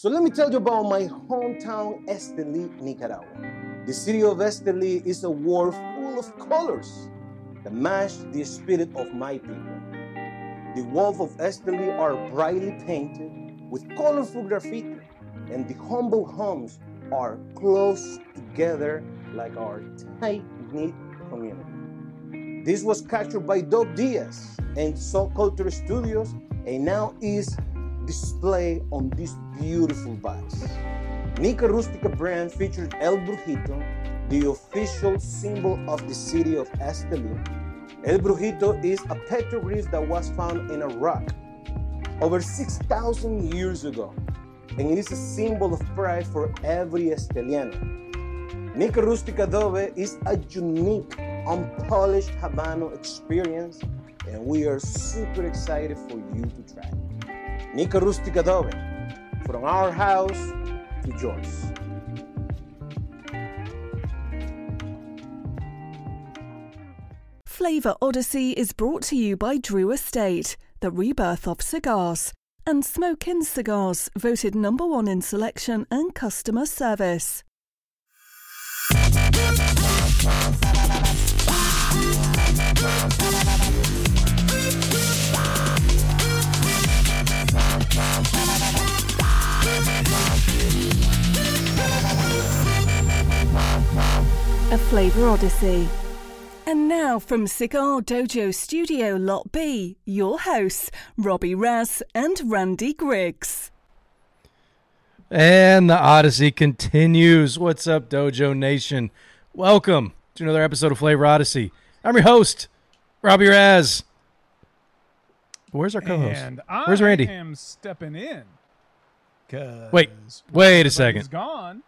So let me tell you about my hometown, Esteli, Nicaragua. The city of Esteli is a world full of colors that match the spirit of my people. The walls of Esteli are brightly painted with colorful graffiti, and the humble homes are close together like our tight-knit community. This was captured by Dope Diaz and Soul Culture Studios and now is displayed on this beautiful box. Nica Rustica brand featured El Brujito, the official symbol of the city of Esteli. El Brujito is a petroglyph that was found in a rock over 6,000 years ago, and it is a symbol of pride for every Esteliano. Nica Rustica Adobe is a unique, unpolished Habano experience, and we are super excited for you to try. Nica Rustica Adobe, from our house to yours. Flavor Odyssey is brought to you by Drew Estate, the rebirth of cigars, and Smoke Inn Cigars, voted number one in selection and customer service. A Flavor Odyssey. And now from Cigar Dojo Studio Lot B, your hosts, Robby Raz and Randy Griggs. And the Odyssey continues. What's up, Dojo Nation? Welcome to another episode of Flavor Odyssey. I'm your host, Robby Raz. Where's our co-host? And Where's Randy? I am stepping in. 'cause Wait, when wait a everybody's second. Gone.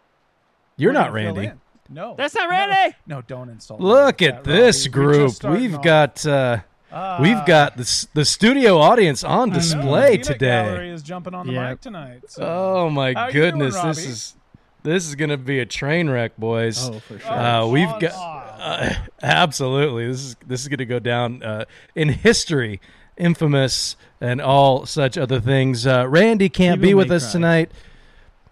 You're we're not gonna fill Randy. In. No, That's not No. Randy. No, don't insult. Look like at that, this Robby. Group. We've off. got uh, we've Ah. got the the studio audience on display Peanut today. Gallery is jumping on the Yeah. mic tonight. So. Oh my How you doing, goodness, this is this is gonna be a train wreck, boys. Oh, for sure. Uh, we've got uh, absolutely. This is this is going to go down uh, in history, infamous, and all such other things. Uh, Randy can't He be with us cry. tonight.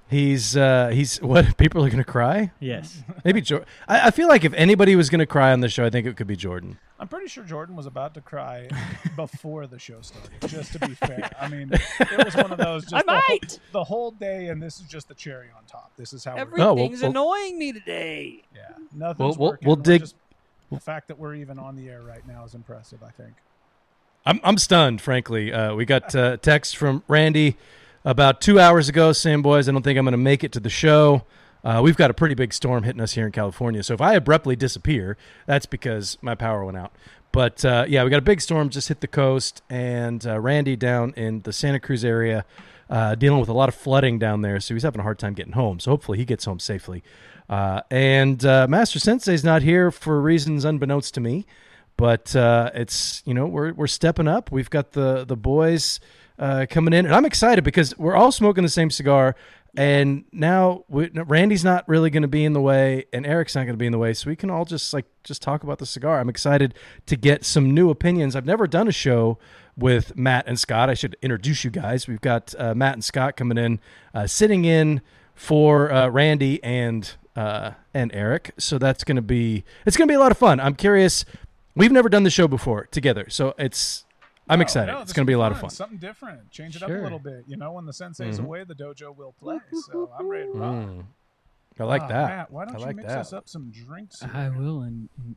He's uh, he's what people are going to cry. Yes. Maybe Jordan. I, I feel like if anybody was going to cry on the show, I think it could be Jordan. I'm pretty sure Jordan was about to cry before the show started. Just to be fair, I mean, it was one of those. Just I the, whole, might. the whole day, and this is just the cherry on top. This is how we're Oh, well, Everything's well- annoying me today. Yeah, nothing's We'll- we'll- working. we'll dig- just- the fact that we're even on the air right now is impressive. I think. I'm I'm stunned, frankly. Uh, we got uh, text from Randy about two hours ago saying, "Boys, I don't think I'm going to make it to the show." Uh, we've got a pretty big storm hitting us here in California, so if I abruptly disappear, that's because my power went out. But uh, yeah, we got a big storm just hit the coast, and uh, Randy down in the Santa Cruz area uh, dealing with a lot of flooding down there, so he's having a hard time getting home. So hopefully he gets home safely. Uh, and uh, Master Sensei's not here for reasons unbeknownst to me but it's you know we're we're stepping up. We've got the the boys uh, coming in, and I'm excited because we're all smoking the same cigar. And now we, Randy's not really going to be in the way, and Eric's not going to be in the way, so we can all just like just talk about the cigar. I'm excited to get some new opinions. I've never done a show with Matt and Scott. I should introduce you guys. We've got uh, Matt and Scott coming in, uh, sitting in for uh, Randy and uh, and Eric. So that's going to be it's going to be a lot of fun. I'm curious. We've never done the show before together, so it's I'm excited. no, it's going to be a will lot of fun. fun. Something different. Change it up a little bit. You know, when the sensei's Mhm. away, the dojo will play. So I'm ready to rock. Mm. I like Ah, that. Matt, why don't I you mix that. us up some drinks? I will in, in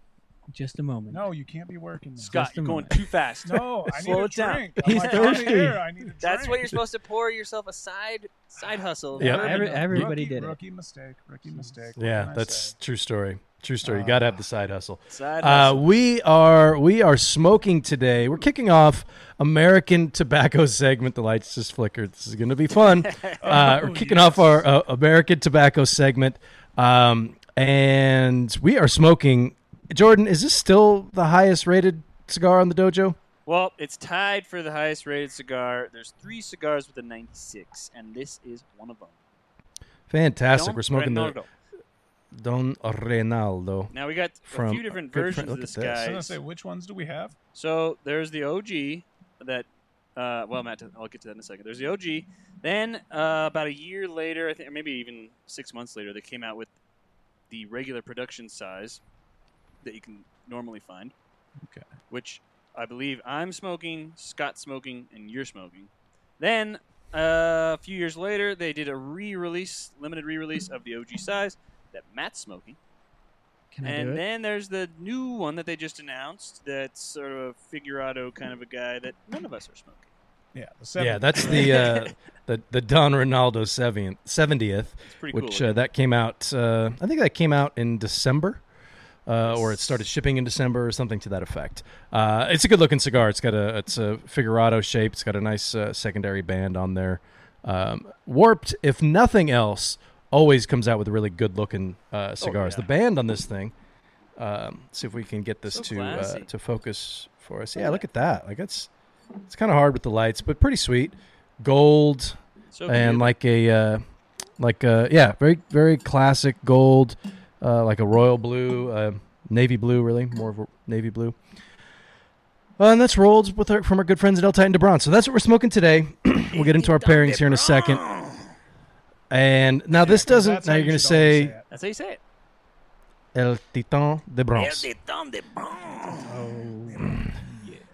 just a moment. No, you can't be working. now. Scott, you're going too fast. No, I Slow need a it down. drink. He's like, thirsty. air, I need a That's what you're supposed to pour yourself a side side hustle. Yep. Bourbon. Every- everybody rookie, did it. Rookie mistake. Rookie mistake. Yeah, that's say? true story. True story. You got to have the side hustle. Side Uh, we are we are smoking today. We're kicking off American tobacco segment. The lights just flickered. This is going to be fun. uh, we're Oh, kicking off our uh, American tobacco segment, um, and we are smoking. Jordan, is this still the highest rated cigar on the dojo? Well, it's tied for the highest rated cigar. There's three cigars with a 96, and this is one of them. Fantastic. We're smoking the Don Reynaldo. Now we got From a few different good versions friend- of look this at this. I was gonna say, which ones do we have? So there's the OG that Uh, well, Matt, I'll get to that in a second. There's the OG. Then uh, about a year later, I think, or maybe even six months later, they came out with the regular production size that you can normally find. Okay. Which I believe I'm smoking, Scott's smoking, and you're smoking. Then uh, a few years later, they did a re-release, limited re-release of the OG size that Matt's smoking. Can I do And it? then there's the new one that they just announced. That's sort of a figurado kind of a guy that none of us are smoking. Yeah. The. Yeah, that's the uh, the the Don Reynaldo seventieth, which cool. uh, that came out. Uh, I think that came out in December, uh, or it started shipping in December, or something to that effect. Uh, it's a good looking cigar. It's got a it's a figurado shape. It's got a nice uh, secondary band on there. Um, Warped, if nothing else, always comes out with really good looking uh, cigars. Oh, yeah. The band on this thing. Um, see if we can get this So to uh, to focus for us. Yeah, look at that. Like it's it's kind of hard with the lights, but pretty sweet. Gold so and like a uh, like uh yeah, very very classic gold, uh, like a royal blue, uh, navy blue, really more of a navy blue. Uh, and that's rolled with our, from our good friends at El Titan de Bron. So that's what we're smoking today. we'll get into our pairings here in a second. And now this doesn't. Now you're going to should say that's how you say it. El Titan de Bronze.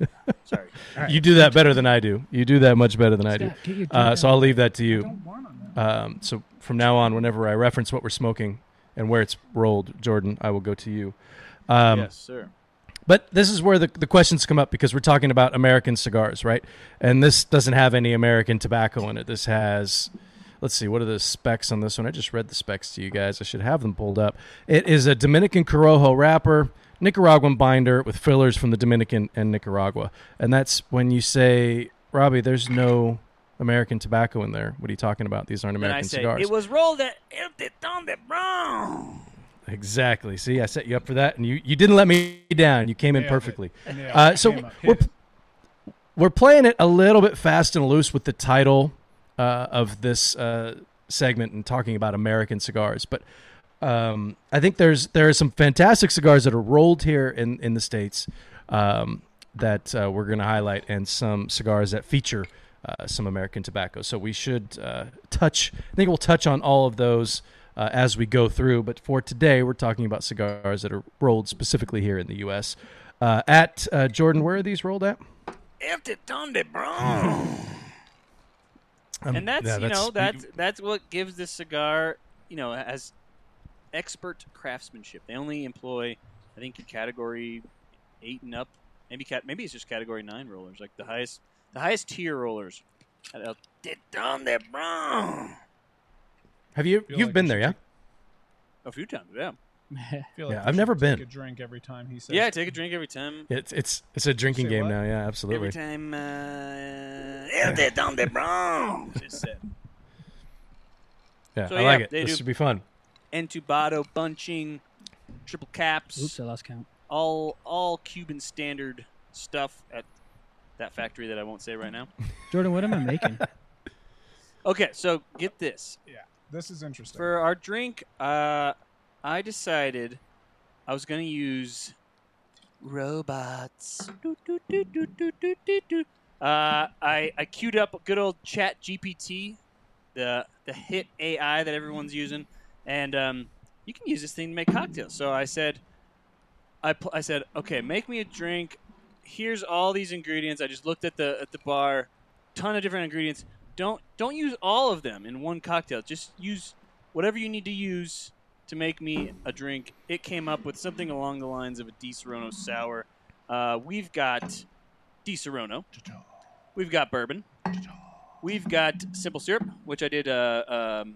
Sorry. You do that better than I do. You do that much better than I do. Scott, get your Uh, so. I'll leave that to you. don't want to know. Um, so from now on, whenever I reference what we're smoking and where it's rolled, Jordan, I will go to you. Um, yes, sir. But this is where the, the questions come up because we're talking about American cigars, right? And this doesn't have any American tobacco in it. This has, let's see, what are the specs on this one? I just read the specs to you guys. I should have them pulled up. It is a Dominican Corojo wrapper, Nicaraguan binder with fillers from the Dominican and Nicaragua. And that's when you say, Robby, there's no American tobacco in there. What are you talking about? These aren't Then I American say cigars. it was rolled at El Titan de Bron. Exactly. See, I set you up for that, and you, you didn't let me down. You came in Yeah, perfectly. Yeah, Uh, so we're we're playing it a little bit fast and loose with the title uh, of this uh, segment and talking about American cigars, but um, I think there's there are some fantastic cigars that are rolled here in in the states um, that uh, we're going to highlight, and some cigars that feature. Uh, some American tobacco, so we should uh, touch. I think we'll touch on all of those uh, as we go through. But for today, we're talking about cigars that are rolled specifically here in the U.S. At Jordan, where are these rolled at? Titan de Bron. Um, and that's yeah, you know we- that's that's what gives this cigar you know as expert craftsmanship. They only employ, I think, category eight and up. Maybe cat. Maybe it's just category nine rollers, like the highest the highest tier rollers. At El Titan have you you've like been there, yeah? A few times, yeah. Feel Yeah, you I've never should take been. A drink every time he says. Yeah, take a drink every time. It's it's it's a drinking Say game what? now, yeah, absolutely. Every absolutely. time. Uh, El Titan de Bron. Just said. Yeah, So, I yeah, like it. This do- should be fun. Entubado bunching, triple caps. Oops, I lost count. all all Cuban standard stuff at that factory that I won't say right now. Jordan, what am I making? Okay, so get this. Yeah. This is interesting. For our drink, uh, I decided I was going to use robots. Doo, doo, doo. Uh, I, I queued up good old ChatGPT, the the hit AI that everyone's using, and um, you can use this thing to make cocktails. So I said, I, pl- I said, okay, make me a drink. Here's all these ingredients. I just looked at the at the bar, ton of different ingredients. Don't don't use all of them in one cocktail. Just use whatever you need to use to make me a drink. It came up with something along the lines of a Disaronno sour. Uh, we've got Disaronno. We've got bourbon. We've got simple syrup, which I did uh, um,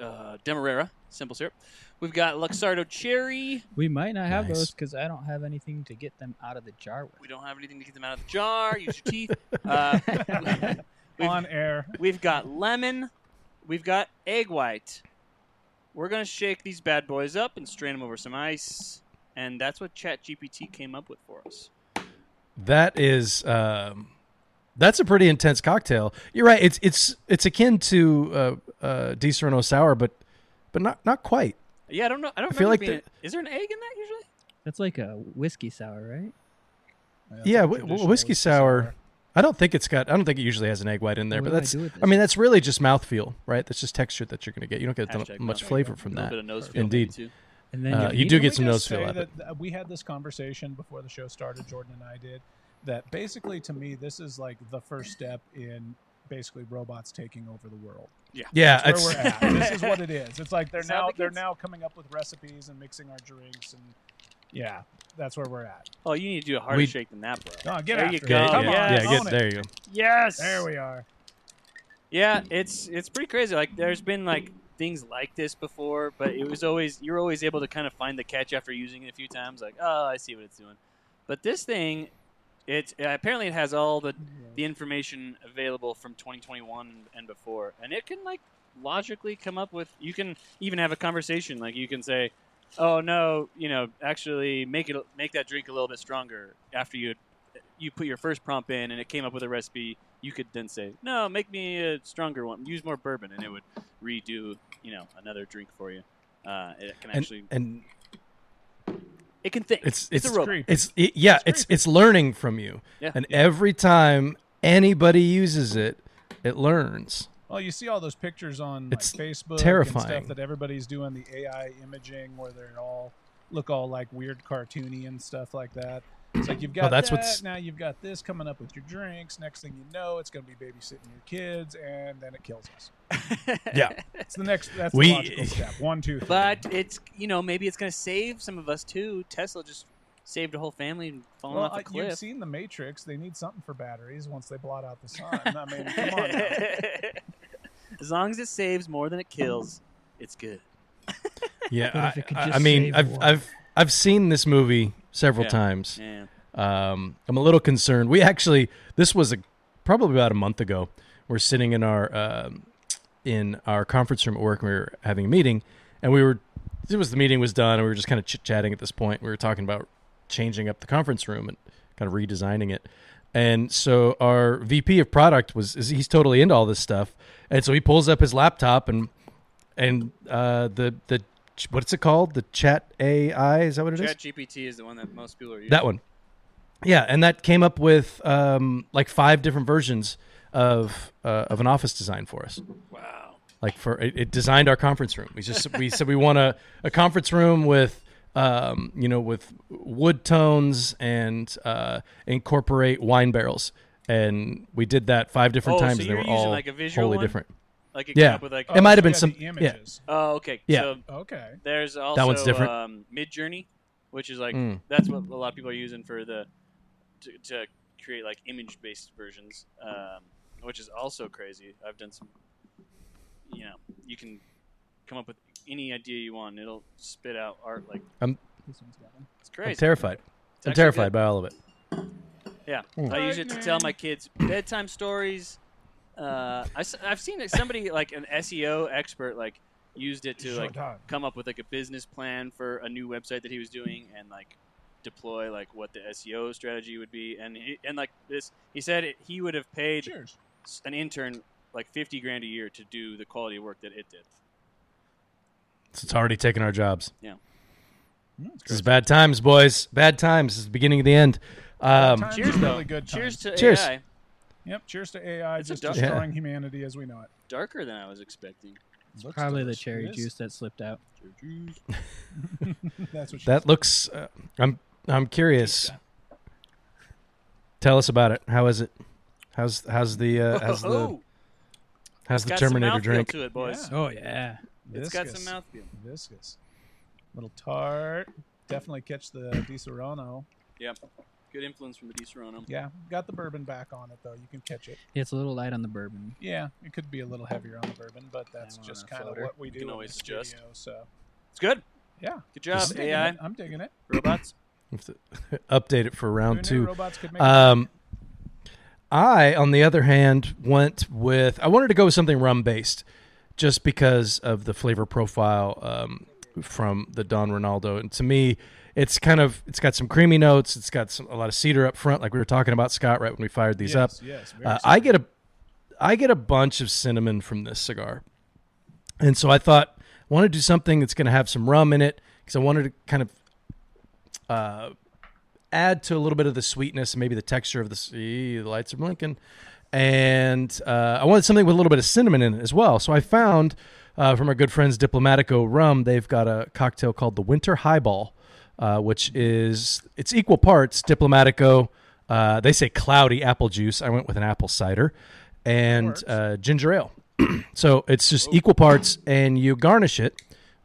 uh, Demerara simple syrup. We've got Luxardo cherry. We might not have Nice. those because I don't have anything to get them out of the jar with. We don't have anything to get them out of the jar. Use your teeth. Uh, on air. We've got lemon. We've got egg white. We're gonna shake these bad boys up and strain them over some ice, and that's what ChatGPT came up with for us. That is um, that's a pretty intense cocktail. You're right. It's it's it's akin to uh, uh, Disaronno sour, but but not not quite. Yeah, I don't know. I don't I feel like being- Is there an egg in that usually? That's like a whiskey sour, right? That's Yeah, a whi- traditional whiskey sour. I don't think it's got. I don't think it usually has an egg white in there, What but do I that's. I mean, that's really just mouthfeel, right? That's just texture that you're going to get. You don't get Hashtag much mouthfeel. flavor from A little that. bit of nose feel Indeed. And then Uh, you, you do get some we nose feel say that uh, we had this conversation before the show started. Jordan and I did that. Basically, to me, this is like the first step in basically robots taking over the world. Yeah, yeah. That's where we're at. this is what it is. It's like they're That's now they're now coming up with recipes and mixing our drinks and yeah, that's where we're at. Oh, you need to do a harder We- shake than that, bro. Oh, get there after you it. go. yeah, Come yeah, on, yeah, yes. get, it. there you go. Yes. There we are. Yeah, it's it's pretty crazy. Like there's been like things like this before, but it was always you're always able to kind of find the catch after using it a few times. Like, oh, I see what it's doing. But this thing, it uh, apparently it has all the the information available from 2021 and before, and it can like logically come up with. You can even have a conversation. Like you can say, "Oh no, you know, actually make it make that drink a little bit stronger after you you put your first prompt in, and it came up with a recipe." You could then say, "No, make me a stronger one. Use more bourbon," and it would redo, you know, another drink for you. Uh, it can actually, and it can think. it's It's, it's a robot. it's it, yeah, it's it's learning from you, Yeah. and every time anybody uses it, it learns. Well, you see all those pictures on like, It's Facebook and terrifying. stuff that everybody's doing the AI imaging where they're all look all like weird cartoony and stuff like that. It's like you've oh, got that's that, what's- now you've got this coming up with your drinks. Next thing you know, it's going to be babysitting your kids, and then it kills us. Yeah, It's the next. That's We- the logical step. One, two, three. But it's you know maybe it's going to save some of us too. Tesla just saved a whole family and falling well, off a I- cliff. you've seen the Matrix. They need something for batteries once they blot out the sun. I mean, come on. Now. as long as it saves more than it kills, it's good. yeah. I, I- just I mean, I've. I've I've seen this movie several Yeah. times. Yeah. Um, I'm a little concerned. We actually, this was a, probably about a month ago. We're sitting in our um, in our conference room at work. And we were having a meeting, and we were. It was the meeting was done, and we were just kind of chit chatting at this point. We were talking about changing up the conference room and kind of redesigning it. And so our VP of product was he's totally into all this stuff, and so he pulls up his laptop and and uh, the the what's it called? The Chat AI is that what it is? Chat GPT is the one that most people are using. That one. Yeah, and that came up with um, like five different versions of uh, of an office design for us. Wow. Like for it, it designed our conference room. We just we said we want a, a conference room with um, you know with wood tones and uh, incorporate wine barrels. And we did that five different Oh, so times. and they you're were using all like a visual totally one? different. Like it Yeah. with like. It might have so been some- the yeah. images. Oh, okay. Yeah. So Okay. there's also one's different. Um, Midjourney, which is like Mm. that's what a lot of people are using for the to, to create like image based versions, um, which is also crazy. I've done some. You know, you can come up with any idea you want. It'll spit out art like This one's got one. it's crazy. I'm terrified. It's I'm actually terrified good. by all of it. Yeah, Mm. I use it to tell my kids bedtime stories. Uh, I, have seen that somebody like an SEO expert like used it to like come up with like a business plan for a new website that he was doing and like deploy like what the SEO strategy would be and he, and like this he said it, he would have paid Cheers. s- an intern like 50 grand a year to do the quality of work that it did. So it's already taken our jobs. Yeah. This is bad times, boys. Bad times. This is the beginning of the end. Um, cheers, though. really good. Cheers to Cheers. AI. Yep. Cheers to AI It's just dark- destroying humanity as we know it. Darker than I was expecting. Looks Probably the cherry It is. juice that slipped out. That's what that said. looks. Uh, I'm I'm curious. Tell us about it. How is it? How's how's the uh, how's the oh, how's it's the Terminator drink? to it, boys. Yeah. Oh yeah. It's got some mouthfeel. Viscous. Little tart. Definitely catch the Disaronno. Yep. Good influence from the Disaronno. Yeah, got the bourbon back on it though. You can catch it. It's a little light on the bourbon. Yeah, it could be a little heavier on the bourbon, but that's just kind of what we do You can in always the adjust. studio. So It's good. yeah, Good job, I'm digging AI. it. I'm digging it. Robots. Update it for round two. robots could make Um, I, on the other hand, went with I wanted to go with something rum based, just because of the flavor profile um, from the Don Reynaldo, and to me, it's kind of it's got some creamy notes. It's got some, a lot of cedar up front, like we were talking about Scott right when we fired these up. yes, Yes, Uh, I get a I get a bunch of cinnamon from this cigar, and so I thought I want to do something that's going to have some rum in it because I wanted to kind of uh, add to a little bit of the sweetness and maybe the texture of the see the lights are blinking and uh, i wanted something with a little bit of cinnamon in it as well so i found uh, from our good friends diplomatico rum they've got a cocktail called the winter highball uh, which is it's equal parts diplomatico uh, they say cloudy apple juice i went with an apple cider and uh, ginger ale so it's just equal parts and you garnish it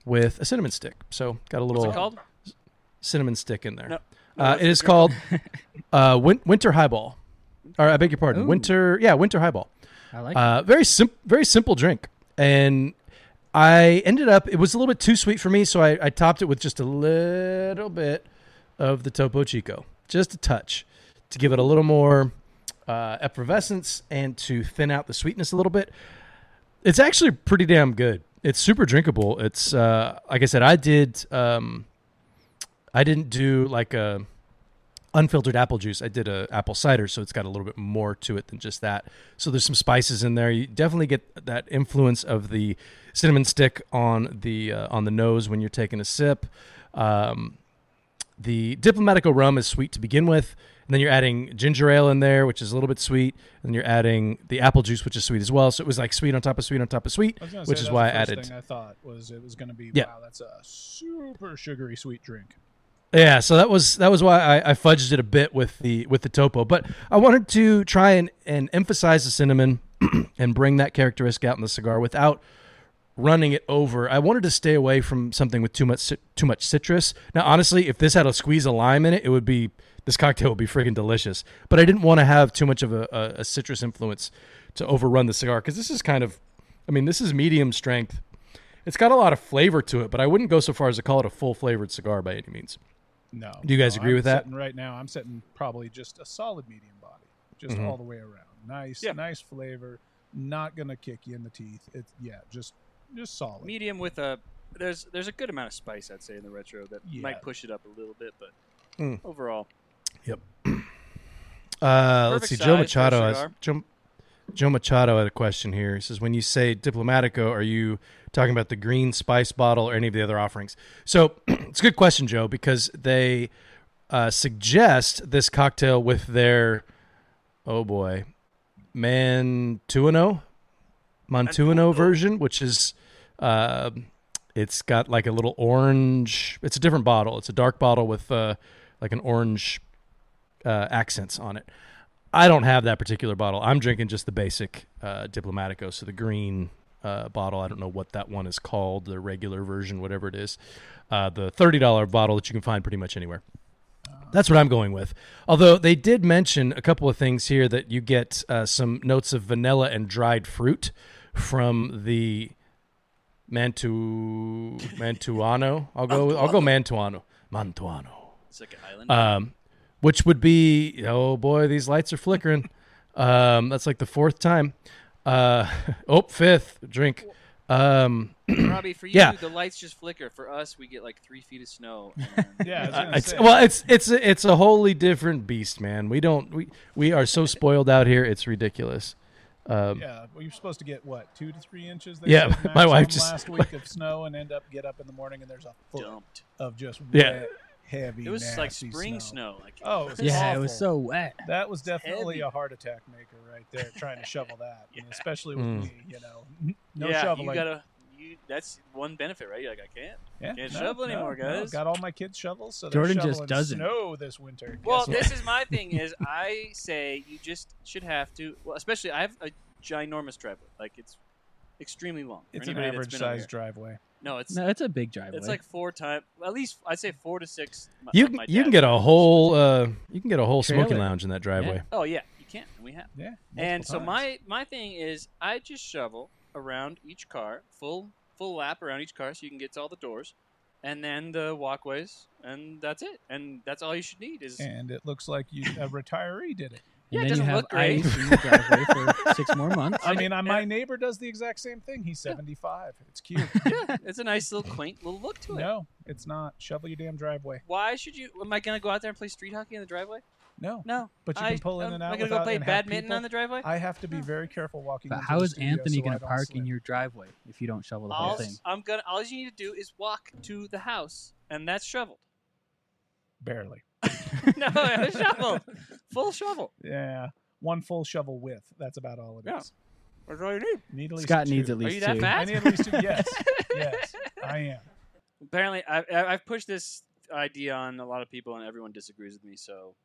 with a cinnamon stick so got a little What's it called? cinnamon stick in there. No. Uh, it is called uh, win- Winter Highball. Or I beg your pardon, Ooh. Winter. Yeah, Winter Highball. I like Uh, very sim- very simple drink, and I ended up. It was a little bit too sweet for me, so I, I topped it with just a little bit of the Topo Chico, just a touch, to give it a little more uh, effervescence and to thin out the sweetness a little bit. It's actually pretty damn good. It's super drinkable. It's uh, like I said, I did. Um, I didn't do like a unfiltered apple juice. I did a apple cider, so it's got a little bit more to it than just that. So there's some spices in there. You definitely get that influence of the cinnamon stick on the uh, on the nose when you're taking a sip. Um, the Diplomatico rum is sweet to begin with, and then you're adding ginger ale in there, which is a little bit sweet, and you're adding the apple juice, which is sweet as well. So it was like sweet on top of sweet on top of sweet, I was gonna which is why I the first added. Thing I thought was it was going to be Yeah. wow, that's a super sugary sweet drink. Yeah, so that was that was why I, I fudged it a bit with the with the topo, but I wanted to try and, and emphasize the cinnamon and bring that characteristic out in the cigar without running it over. I wanted to stay away from something with too much too much citrus. Now, honestly, if this had a squeeze of lime in it, it would be this cocktail would be freaking delicious. But I didn't want to have too much of a, a, a citrus influence to overrun the cigar because this is kind of, I mean, this is medium strength. It's got a lot of flavor to it, but I wouldn't go so far as to call it a full flavored cigar by any means. No. Do you guys no, agree I'm with that? Right now, I'm sitting probably just a solid medium body, just Mhm. all the way around. Nice, Yeah. nice flavor. Not gonna kick you in the teeth. It's yeah, just just solid. Medium with a there's there's a good amount of spice I'd say in the retro that Yeah. might push it up a little bit, but Mm. overall Yep. Uh, let's see. size Joe Machado has cigar. Joe, Joe Machado had a question here. He says, "When you say Diplomatico, are you talking about the green spice bottle or any of the other offerings?" So it's a good question, Joe, because they uh, suggest this cocktail with their oh boy, Mantuano, Mantuano version, which is. Uh, it's got like a little orange. It's a different bottle. It's a dark bottle with uh, like an orange uh, accents on it. I don't have that particular bottle. I'm drinking just the basic uh, Diplomatico, so the green uh, bottle. I don't know what that one is called, the regular version, whatever it is. Uh, the thirty dollar bottle that you can find pretty much anywhere. That's what I'm going with. Although they did mention a couple of things here that you get uh, some notes of vanilla and dried fruit from the Mantu Mantuano. I'll go. I'll go Mantuano. Mantuano it's like an island. um, which would be oh boy, these lights are flickering. Um, that's like the fourth time. Uh, oh, fifth drink. Um, Robby, for you, yeah. the lights just flicker. For us, we get like three feet of snow. and- Yeah, I was it's, well, it's it's a, it's a wholly different beast, man. We don't we we are so spoiled out here. It's ridiculous. Um, yeah, well, you're supposed to get what two to three inches. Yeah, my wife just- last week of snow and end up get up in the morning and there's a foot dumped. of just Yeah. Wet, heavy. It was like spring snow. snow. Like, Oh, it was Yeah, it was so wet. That was definitely heavy. a heart attack maker right there, trying to shovel that, and Yeah. especially with Mm. me. You know, no yeah, shoveling. you gotta. You, that's one benefit, right? You're like, I can't. yeah, can't no, shovel no, anymore, no. guys. Got all my kids shovels, so Jordan they're just doesn't. snow this winter. Well, this is my thing. Is I say you just should have to. Well, especially I have a ginormous driveway. Like it's extremely long. it's an average been out sized driveway. No, it's No, it's a big driveway. it's like four times. At least I'd say four to six. my- you of my you can get a whole uh, you can get a whole smoking lounge in that driveway. Oh yeah, you can. and We have. Yeah, And multiple so my my thing is I just shovel around each car, full full lap around each car, so you can get to all the doors, and then the walkways, and that's it. And that's all you should need is and it looks like you a retiree did it. Yeah, it and then you doesn't have look great. ice in your driveway for six more months. I mean, uh, my yeah. neighbor does the exact same thing. He's 75. It's cute. yeah, it's a nice little quaint little look to it. no, it's not. Shovel your damn driveway. Why should you? Am I gonna go out there and play street hockey in the driveway? No, No, But you I, can pull in um, and Am out I gonna go play badminton people- on the driveway? I have to be very careful walking. But into how the Anthony so going to don't park slip. in your driveway if you don't shovel the all, whole thing? I'm gonna. All you need to do is walk to the house, and that's shoveled. Barely. no, a shovel, full shovel. Yeah, one full shovel width. That's about all it is. Yeah. That's all you need. Need at least Scott two. needs at least Are least you that two. fat? I need at least two. Yes, yes, I am. Apparently, I, I, I've pushed this idea on a lot of people, and everyone disagrees with me. So,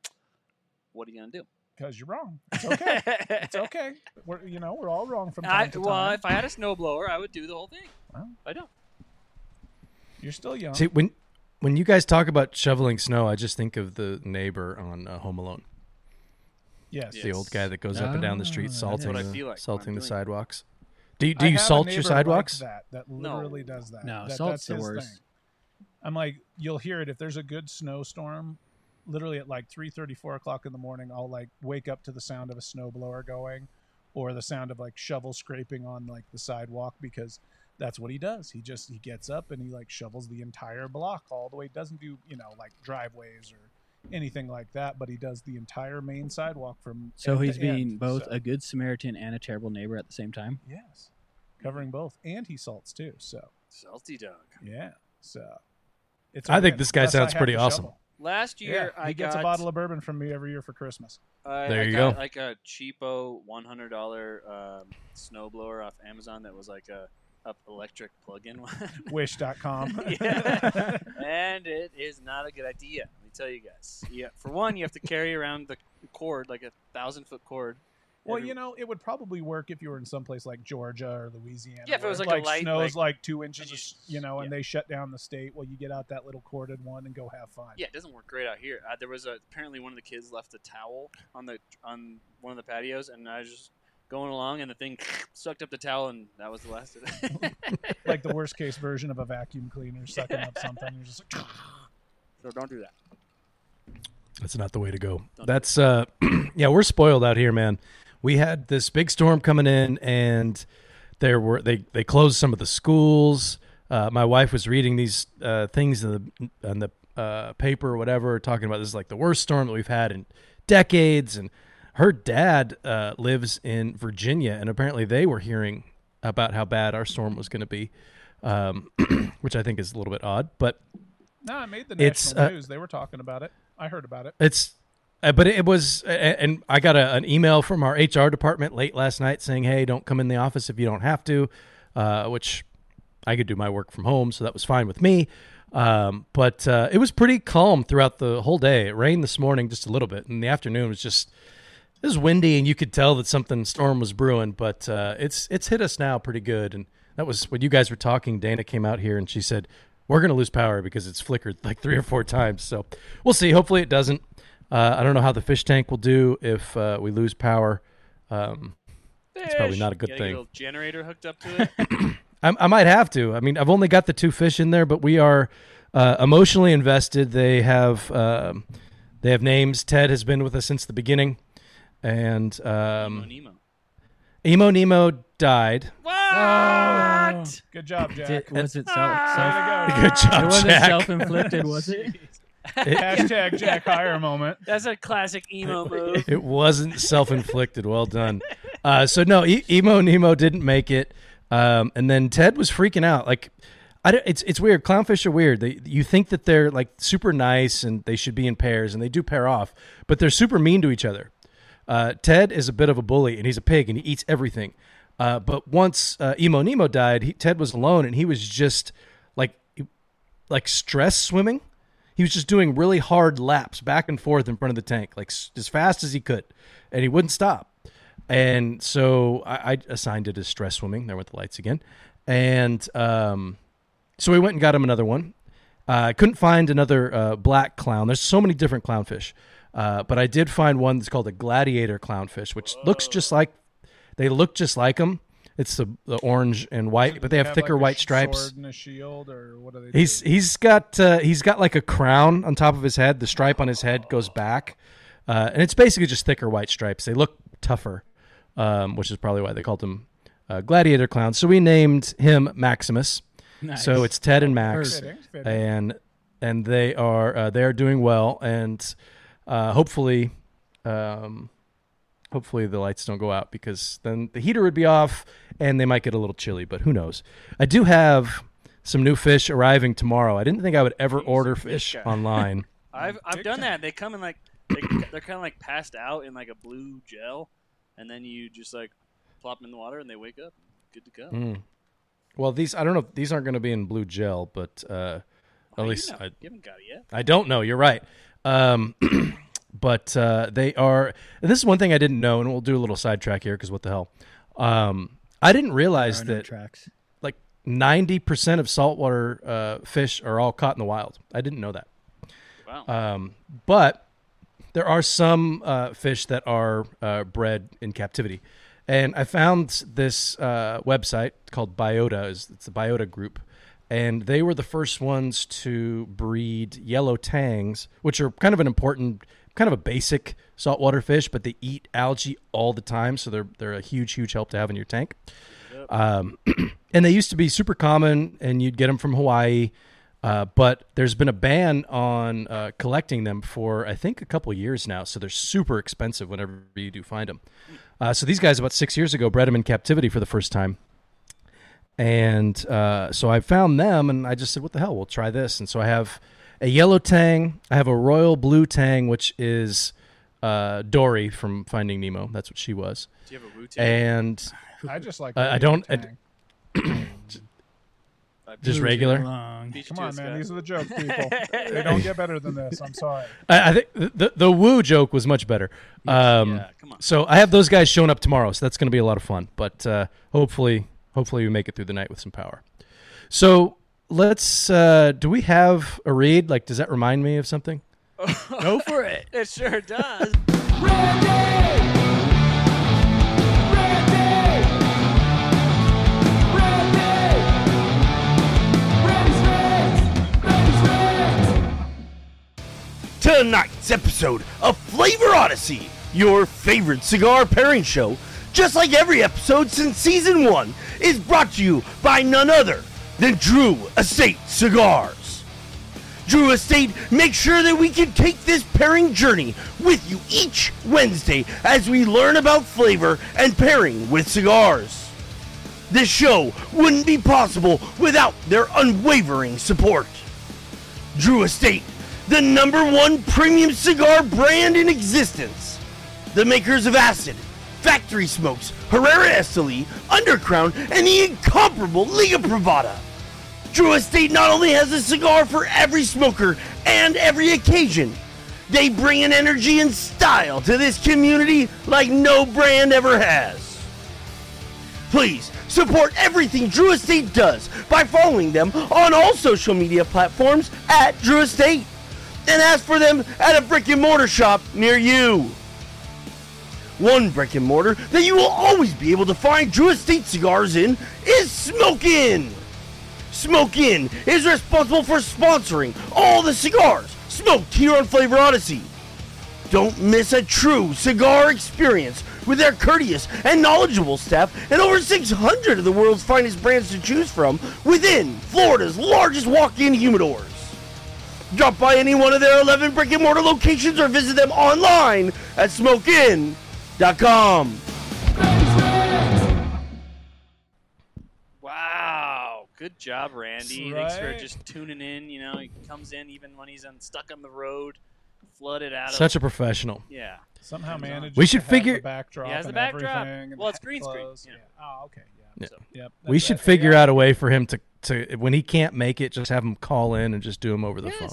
what are you gonna do? Because you're wrong. It's okay. it's okay. We're you know we're all wrong from time I, to well, time. if I had a snowblower, I would do the whole thing. Well. I don't. You're still young. See when when you guys talk about shoveling snow, I just think of the neighbor on uh, Home Alone, yes. the old guy that goes up and down the street Ah, salting what I the, feel like salting the sidewalks. Do you, do you salt your sidewalks? Like that that No. literally does that. No, that, salt's that's the worst. Thing. I'm like, you'll hear it if there's a good snowstorm. Literally at like 3:30, 4 o'clock in the morning, I'll like wake up to the sound of a snowblower going, or the sound of like shovel scraping on like the sidewalk because that's what he does. He just he gets up and he like shovels the entire block all the way. Doesn't do you know like driveways or anything like that, but he does the entire main sidewalk from. So end to he's being end. both So- a good Samaritan and a terrible neighbor at the same time. yes, covering both, and he salts too. So Salty dog. yeah, so it's. I think this guy sounds pretty awesome. shovel. Last year, yeah, I he gets got a bottle of bourbon from me every year for Christmas. I, There I you got go. Like a cheapo one hundred dollar um, snowblower off Amazon that was like a, a electric plug-in one. Wish.com. Yeah. and it is not a good idea. Let me tell you guys. Yeah, for one, you have to carry around the cord like a thousand foot cord. Well, every- you know, it would probably work if you were in some place like Georgia or Louisiana. Yeah, if it was like a light, snows like- like, two inches, just- you know, and yeah. they shut down the state. Well, you get out that little corded one and go have fun. Yeah, it doesn't work great out here. Uh, there was a apparently one of the kids left a towel on the on one of the patios, and I just going along, and the thing sucked up the towel, and that was the last of it. like the worst case version of a vacuum cleaner sucking up something. You're just like, so don't do that. That's not the way to go. Don't That's uh yeah, we're spoiled out here, man. We had this big storm coming in and there were they they closed some of the schools. Uh, my wife was reading these uh, things in the on the uh, paper or whatever, talking about this is like the worst storm that we've had in decades. And her dad uh, lives in Virginia, and apparently they were hearing about how bad our storm was going to be, um, which I think is a little bit odd. But no, I made the national uh, news. They were talking about it. I heard about it. It's, uh, but it was, and I got a, an email from our HR department late last night saying, "Hey, don't come in the office if you don't have to," uh, which I could do my work from home, so that was fine with me. Um, but uh, it was pretty calm throughout the whole day. It rained this morning just a little bit, and the afternoon was just it was windy, and you could tell that something storm was brewing. But uh, it's it's hit us now pretty good, and that was when you guys were talking. Dana came out here and she said, "We're going to lose power because it's flickered like three or four times." So we'll see. Hopefully, it doesn't. Uh, I don't know how the fish tank will do if uh, we lose power. Um, It's probably not a good thing. A little generator hooked up to it. I, I might have to. I mean, I've only got the two fish in there, but we are uh, emotionally invested. They have um, they have names. Ted has been with us since the beginning, and Nemo, um, Nemo. Emo Nemo died. What? Good job, Jack. Did, was it self? Ah! self Way to go. Good it job, wasn't Jack. self-inflicted, was it? Hashtag Jack Hire moment. That's a classic emo move. It wasn't self inflicted. Well done. Uh, so no, e- Emo Nemo didn't make it, um, and then Ted was freaking out. Like, I don't, it's it's weird. Clownfish are weird. They, you think that they're like super nice and they should be in pairs, and they do pair off, but they're super mean to each other. Uh, Ted is a bit of a bully, and he's a pig, and he eats everything. Uh, but once uh, Emo Nemo died, he, Ted was alone, and he was just like like stress swimming. He was just doing really hard laps back and forth in front of the tank, like as fast as he could, and he wouldn't stop. And so I, I assigned it as stress swimming. There went the lights again, and um, so we went and got him another one. Uh, I couldn't find another uh, black clown. There's so many different clownfish, uh, but I did find one that's called a gladiator clownfish, which looks just like they look just like them. It's the, the orange and white, but they have, thicker like, white stripes. Sword and a shield, or what are they? He's do? he's got uh, he's got like a crown on top of his head. The stripe on his head goes back, uh, and it's basically just thicker white stripes. They look tougher, um, which is probably why they called him uh, gladiator clown. So we named him Maximus. Nice. So it's Ted and Max, and and they are uh, they are doing well, and uh, hopefully, um, hopefully the lights don't go out because then the heater would be off and they might get a little chilly. But who knows? I do have some new fish arriving tomorrow. I didn't think I would ever He's order fish fish online. I've I've done that. They come in like they, they're kind of like passed out in like a blue gel, and then you just like plop them in the water, and they wake up, good to go. Mm. Well, these I don't know. These aren't going to be in blue gel, but uh, How at least know? I, you haven't got it yet. I don't know. You're right. Um, but uh, they are. And this is one thing I didn't know, and we'll do a little sidetrack here because what the hell? Um, I didn't realize There no that tracks. like ninety percent of saltwater uh, fish are all caught in the wild. I didn't know that. Wow. Um, but there are some uh, fish that are uh, bred in captivity, and I found this uh, website called Biota. Is it's the Biota group, and they were the first ones to breed yellow tangs, which are kind of an important, kind of a basic saltwater fish, but they eat algae all the time, so they're they're a huge, huge help to have in your tank. Um, and they used to be super common, and you'd get them from Hawaii. Uh, but there's been a ban on uh, collecting them for I think a couple years now, so they're super expensive whenever you do find them. Uh, so these guys about six years ago bred them in captivity for the first time, and uh, so I found them, and I just said, "What the hell? We'll try this." And so I have a yellow tang, I have a royal blue tang, which is uh, Dory from Finding Nemo. That's what she was, Do you have a Wu Tang? and I just like. I- I don't- I Tang. just regular. along. Beat you Come on, man. These are the jokes, people. they don't get better than this. I'm sorry. I, I think the, the the woo joke was much better. Um, yeah, come on. So I have those guys showing up tomorrow, so that's going to be a lot of fun. But uh, hopefully, hopefully we make it through the night with some power. So let's. Uh, do we have a read? Like, does that remind me of something? Go for it. It sure does. Tonight's episode of Flavor Odyssey, your favorite cigar pairing show, just like every episode since season one, is brought to you by none other than Drew Estate Cigars. Drew Estate makes sure that we can take this pairing journey with you each Wednesday as we learn about flavor and pairing with cigars. This show wouldn't be possible without their unwavering support. Drew Estate, the number one premium cigar brand in existence. The makers of Acid, Factory Smokes, Herrera Esteli, Undercrown, and the incomparable Liga Privada. Drew Estate not only has a cigar for every smoker and every occasion, they bring an energy and style to this community like no brand ever has. Please support everything Drew Estate does by following them on all social media platforms at Drew Estate and ask for them at a brick and mortar shop near you. One brick and mortar that you will always be able to find Drew Estate cigars in is Smoke Inn. Smoke Inn is responsible for sponsoring all the cigars smoked here on Flavor Odyssey. Don't miss a true cigar experience with their courteous and knowledgeable staff and over 600 of the world's finest brands to choose from within Florida's largest walk-in humidors. Drop by any one of their 11 brick and mortar locations or visit them online at smokeinn.com. Wow. Good job, Randy. Thanks for just tuning in. You know, he comes in even when he's on, stuck on the road, flooded out of. Such a professional. yeah. Somehow managed. We to should have figure- the backdrop. He has the and backdrop. everything and Well, it's green screen, clothes. yeah. Oh, okay. Yeah. Yeah. So, Yep. We should that figure AI. out a way for him to, to when he can't make it, just have him call in and just do him over the phone.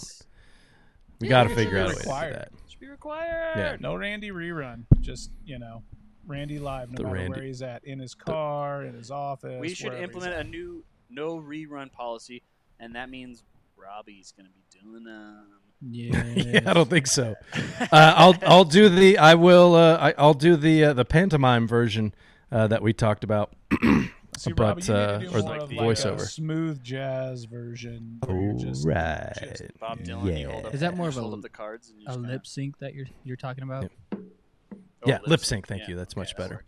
We Yeah, got to figure out a way to do that. Should be required. Yeah. No Randy rerun. Just you know, Randy live, no The matter Randy- where he's at, in his car, in his office. We should implement a new no rerun policy, and that means Robby's going to be doing them. Yeah. yeah, I don't think so. Uh, I'll I'll do the I will uh, I, I'll do the uh, the pantomime version uh, that we talked about. See, but, Robby, you need uh, to do or more the of voiceover. Like a smooth jazz version. where you're just, Alright. just- Bob yeah. Dylan, you hold up, Is that more of a- hold up the cards and A kinda- lip sync that you're you're talking about? oh, Yeah, lip sync, thank Yeah, you, that's much that better.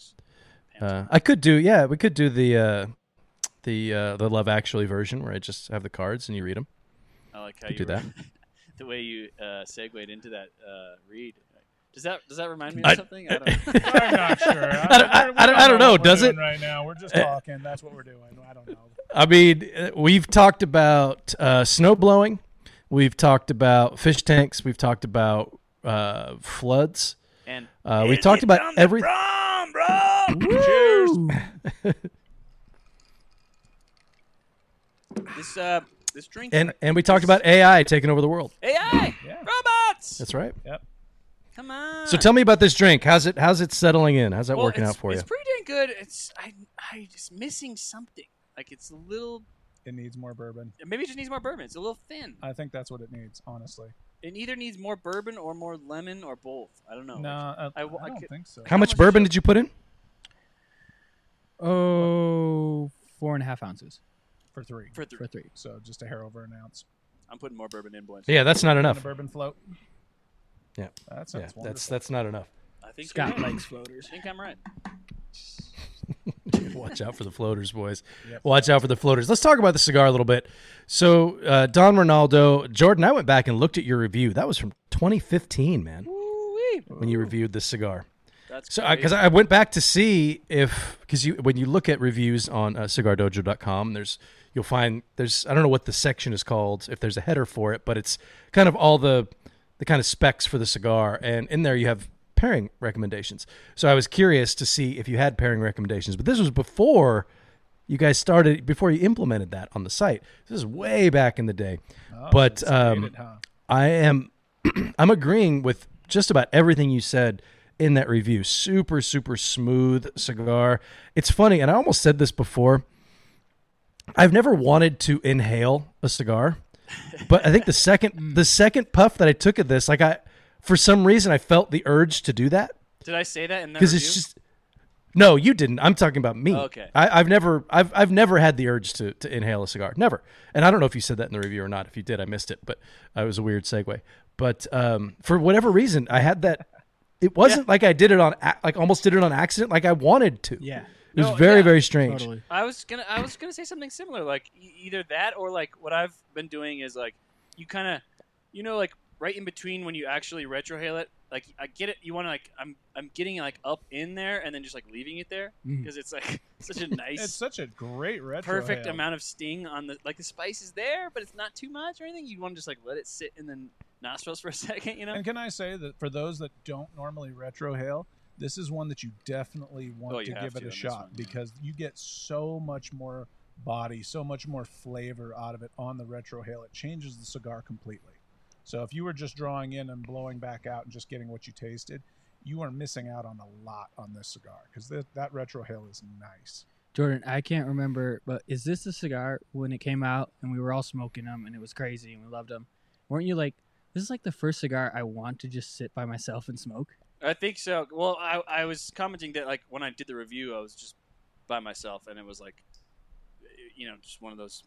Uh, I could do yeah, we could do the uh, the uh, the Love Actually version where I just have the cards and you read them. I like how you do that. the way you uh, segued into that uh, read. Does that does that remind me I- of something? I don't. I'm not sure. I don't- I- I don't- I don't know, what does it? Right now, we're just Uh, talking. That's what we're doing. I don't know. I mean, uh, we've talked about uh, snow blowing. We've talked about fish tanks. We've talked about uh, floods. And Uh, we talked about every. Cheers. this uh, this drink And and we talked about AI taking over the world. AI Yeah. robots. That's right. Come on. So tell me about this drink. How's it? How's it settling in? How's that Well, working out for you? It's pretty dang good. It's I I just missing something. Like it's a little. It needs more bourbon. Maybe it just needs more bourbon. It's a little thin. I think that's what it needs, honestly. It either needs more bourbon or more lemon or both. I don't know. No, I I, w- I don't could- think so. How much much bourbon is- did you put in? Oh, four and a half ounces For three. For three, for three. So just a hair over an ounce. I'm putting more bourbon in, boys. Yeah, that's not On a enough. bourbon float. Yeah. That Yeah, wonderful. that's that's not enough. I think Scott right. likes floaters. I think I'm right. Watch out for the floaters, boys. Yep. Watch out for the floaters. Let's talk about the cigar a little bit. So, uh, Don Reynaldo, Jordan, I went back and looked at your review. That was from 2015, man, Woo-wee. when you reviewed this cigar. That's So, great. because I, went back to see if because you when you look at reviews on uh, CigarDojo.com, there's you'll find there's I don't know what the section is called if there's a header for it, but it's kind of all the the kind of specs for the cigar, and in there you have pairing recommendations. So I was curious to see if you had pairing recommendations, but this was before you guys started before you implemented that on the site. This is way back in the day, Oh, but um, dated, huh? I am I'm agreeing with just about everything you said in that review. Super super smooth cigar. It's funny and I almost said this before. I've never wanted to inhale a cigar, but I think the second the second puff that I took of this like I for some reason I felt the urge to do that Did I say that in that because it's just no, you didn't. I'm talking about me. Okay. I, I've never, I've, I've never had the urge to, to inhale a cigar. Never. And I don't know if you said that in the review or not. If you did, I missed it. But uh, it was a weird segue. But um, for whatever reason, I had that. It wasn't like I did it on, like almost did it on accident. Like I wanted to. Yeah, It was No, very, yeah, very strange. totally. I was gonna I was gonna say something similar, like e- either that or like what I've been doing is like you kind of, you know, like right in between when you actually retrohale it. Like I get it, you want to like I'm I'm getting like up in there and then just like leaving it there mm. because it's like such a nice, It's such a great retro. perfect amount of sting on the like the spice is there, but it's not too much or anything. You want to just like let it sit in the nostrils for a second, you know? And can I say that for those that don't normally retrohale, this is one that you definitely want Oh, you to give to it on a shot one, yeah. because you get so much more body, so much more flavor out of it on the retrohale. It changes the cigar completely. So if you were just drawing in and blowing back out and just getting what you tasted, you are missing out on a lot on this cigar because th- that retrohale is nice. Jordan, I can't remember, but is this the cigar when it came out and we were all smoking them and it was crazy and we loved them? Weren't you like, this is like the first cigar I want to just sit by myself and smoke? I think so. Well, I, I was commenting that like when I did the review, I was just by myself, and it was like, you know, just one of those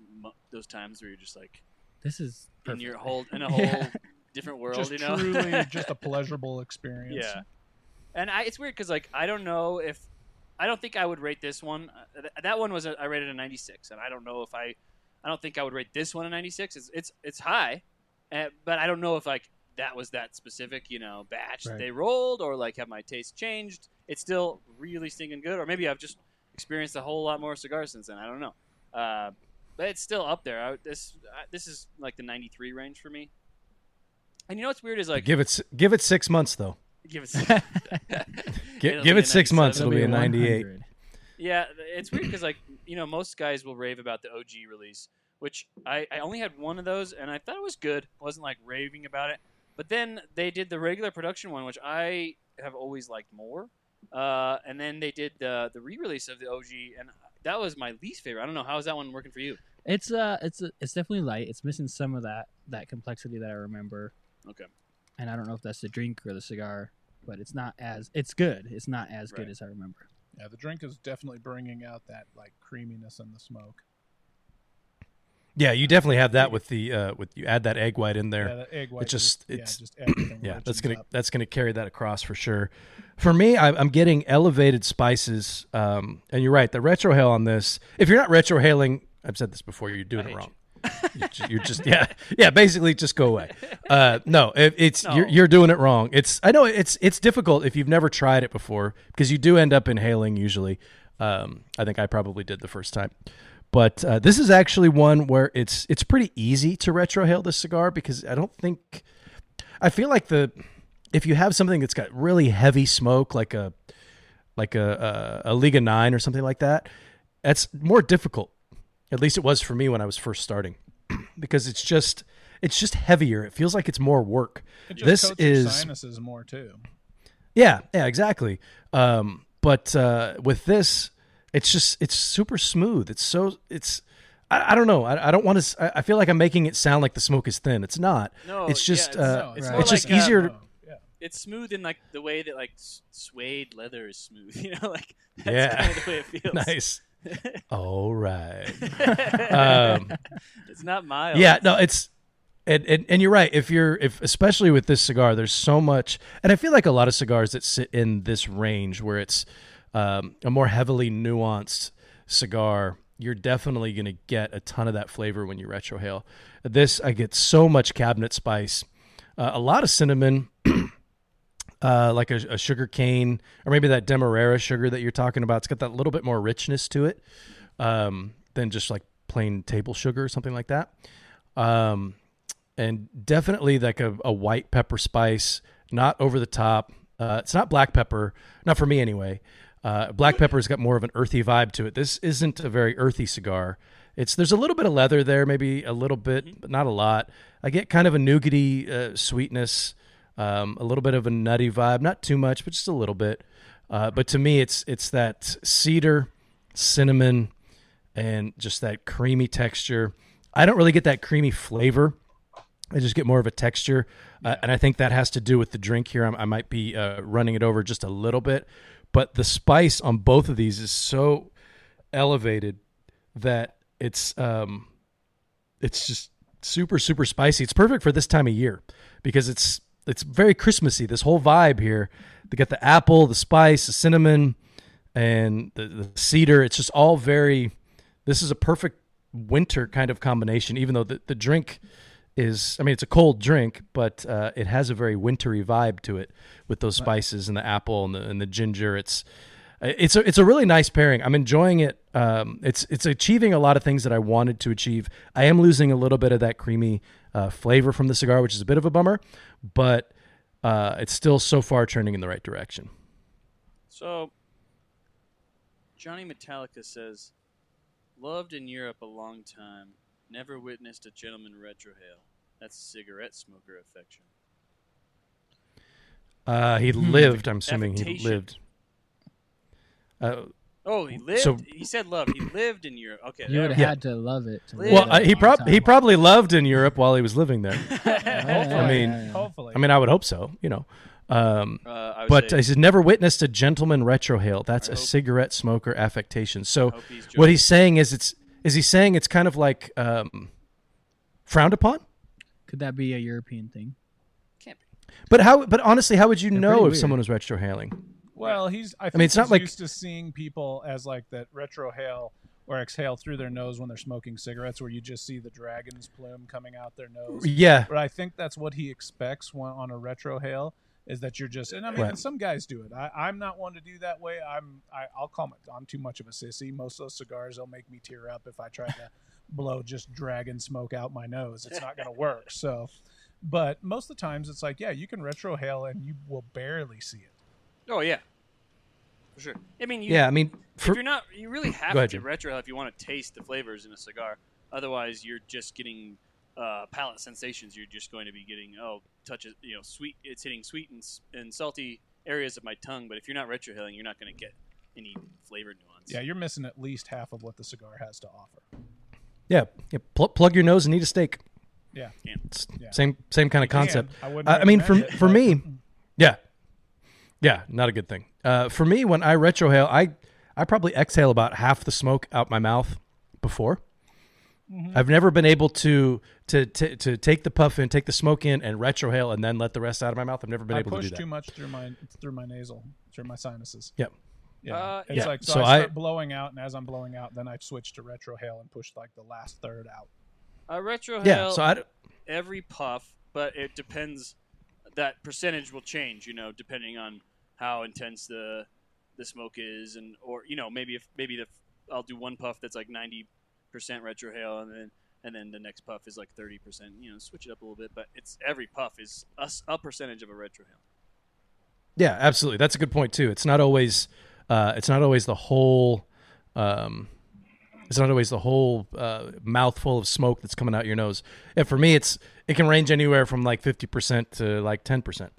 those times where you're just like This is in your whole in a whole Yeah. different world, just you know. truly just a pleasurable experience. yeah, and I, it's weird because like I don't know if I don't think I would rate this one. Uh, th- that one was a, I rated a 96, and I don't know if I I don't think I would rate this one a 96. It's it's it's high, uh, but I don't know if like that was that specific, you know, batch that Right. they rolled, or like have my taste changed? It's still really stinking good, or maybe I've just experienced a whole lot more cigars since then. I don't know, uh, but it's still up there. I, this I, this is like the 93 range for me. And you know what's weird is like give it, give it six months though. give it Gi- It'll give it six months. It'll be a 98. Yeah, it's weird because like you know most guys will rave about the OG release, which I, I only had one of those and I thought it was good. I wasn't like raving about it, but then they did the regular production one, which I have always liked more. Uh, and then they did the the re-release of the OG, and that was my least favorite. I don't know how is that one working for you? It's uh, it's it's definitely light. It's missing some of that that complexity that I remember, Okay, and I don't know if that's the drink or the cigar, but it's not as it's good. It's not as Right. good as I remember. Yeah, the drink is definitely bringing out that like creaminess in the smoke. Yeah, you definitely have that with the uh, with you add that egg white in there. Yeah, the egg white. just- yeah, it's- just everything. yeah that's gonna up. that's gonna carry that across for sure for me I, i'm getting elevated spices um, and you're right the retrohale on this if you're not retrohaling i've said this before you're doing it wrong you're, just, you're just yeah yeah basically just go away uh, no it, it's You're, you're doing it wrong it's i know it's it's difficult if you've never tried it before because you do end up inhaling usually um, i think i probably did the first time But uh, this is actually one where it's it's pretty easy to retrohale this cigar because I don't think I feel like the if you have something that's got really heavy smoke like a like a a, a Liga Nine or something like that, that's more difficult. At least it was for me when I was first starting, because it's just it's just heavier. It feels like it's more work. It just This is sinuses more too. yeah, yeah, exactly. Um, but uh, with this, it's just it's super smooth. It's so it's I, I don't know. I, I don't want to. I I feel like I'm making it sound like the smoke is thin. It's not. No, it's just yeah, it's- uh, no, it's right. it's just like, uh, easier. to, Oh, yeah. it's smooth in like the way that like s- suede leather is smooth. You know, like that's Yeah. kind of the way it feels. nice. All right. um, it's not mild. yeah, no, it's and, and and you're right. If you're if especially with this cigar, there's so much, and I feel like a lot of cigars that sit in this range where it's um, a more heavily nuanced cigar, you're definitely going to get a ton of that flavor when you retrohale. This I get so much cabinet spice, uh, a lot of cinnamon. Uh, like a, a sugar cane, or maybe that demerara sugar that you're talking about. It's got that little bit more richness to it um, than just like plain table sugar or something like that. Um, and definitely like a, a white pepper spice, not over the top. Uh, it's not black pepper, not for me anyway. Uh, black pepper's got more of an earthy vibe to it. This isn't a very earthy cigar. It's there's a little bit of leather there, maybe a little bit, but not a lot. I get kind of a nougaty uh, sweetness, um, a little bit of a nutty vibe, not too much, but just a little bit. Uh, but to me, it's it's that cedar, cinnamon, and just that creamy texture. I don't really get that creamy flavor. I just get more of a texture, uh, and I think that has to do with the drink here. I'm, I might be uh, running it over just a little bit, but the spice on both of these is so elevated that it's um, it's just super super spicy. It's perfect for this time of year because it's it's very Christmassy. This whole vibe here, they got the apple, the spice, the cinnamon, and the, the cedar. It's just all very. This is a perfect winter kind of combination. Even though the, the drink is, I mean, it's a cold drink, but uh, it has a very wintry vibe to it with those spices and the apple and the and the ginger. It's it's a it's a really nice pairing. I'm enjoying it. Um, it's it's achieving a lot of things that I wanted to achieve. I am losing a little bit of that creamy uh, flavor from the cigar, which is a bit of a bummer, but uh, it's still so far trending in the right direction. So, Johnny Metallica says, "Loved in Europe a long time. Never witnessed a gentleman retrohale. That's cigarette smoker affection." Uh, he lived. I'm assuming he lived. Uh, Oh, he lived. So- he said love. He lived in Europe. Okay. You would have Yeah. had to love it. To Well, live uh, he long prob he probably loved in Europe while he was living there. Yeah, I mean- yeah, yeah. Hopefully. I mean, I would hope so. You know. Um, uh, I would but say, he said never witnessed a gentleman retrohale. That's I a hope- cigarette smoker affectation. So he's what he's saying is it's is he saying it's kind of like um, frowned upon? Could that be a European thing? can't be. But how? But honestly, how would you They're know if weird. someone was retrohaling? Well, he's. I, think mean, it's not like- used to seeing people as like that retrohale or exhale through their nose when they're smoking cigarettes, where you just see the dragon's plume coming out their nose. Yeah, But I think that's what he expects when, on a retrohale is that you're just. And I mean, Right. some guys do it. I, I'm not one to do that way. I'm. I, I'll call my. I'm too much of a sissy. Most of those cigars they'll make me tear up if I try to blow just dragon smoke out my nose. It's not going to work. So. But most of the times, it's like, yeah, you can retrohale and you will barely see it. Oh yeah, for sure. I mean, you, yeah. I mean, for, if you're not, you really have ahead, to Jim. retrohale if you want to taste the flavors in a cigar. Otherwise, you're just getting uh, palate sensations. You're just going to be getting oh touches, you know, sweet. It's hitting sweet and, and salty areas of my tongue. But if you're not retrohaling, you're not going to get any flavor nuance. Yeah, you're missing at least half of what the cigar has to offer. yeah, yeah pl- plug your nose and eat a steak. Yeah. It's Yeah. same same kind of concept. I wouldn't I, I mean, for it, for but- me, yeah, yeah, not a good thing. Uh, for me, when I retrohale, I I probably exhale about half the smoke out my mouth before. Mm-hmm. I've never been able to, to to to take the puff in, take the smoke in, and retrohale, and then let the rest out of my mouth. I've never been I able to push do that. too much through my through my nasal, through my sinuses. Yep. Yeah, Uh, it's yeah. like so, So I I- blowing out, and as I'm blowing out, then I switch to retrohale and push like the last third out. Uh, retrohale. Yeah. So I every puff, but it depends. That percentage will change, you know, depending on how intense the the smoke is, and or you know maybe if maybe the I'll do one puff that's like ninety percent retrohale, and then and then the next puff is like thirty percent. You know, switch it up a little bit, but it's every puff is a percentage of a retrohale. Yeah, absolutely. That's a good point too. It's not always uh, it's not always the whole um, it's not always the whole uh, mouthful of smoke that's coming out your nose. And for me, it's it can range anywhere from like fifty percent to like ten percent.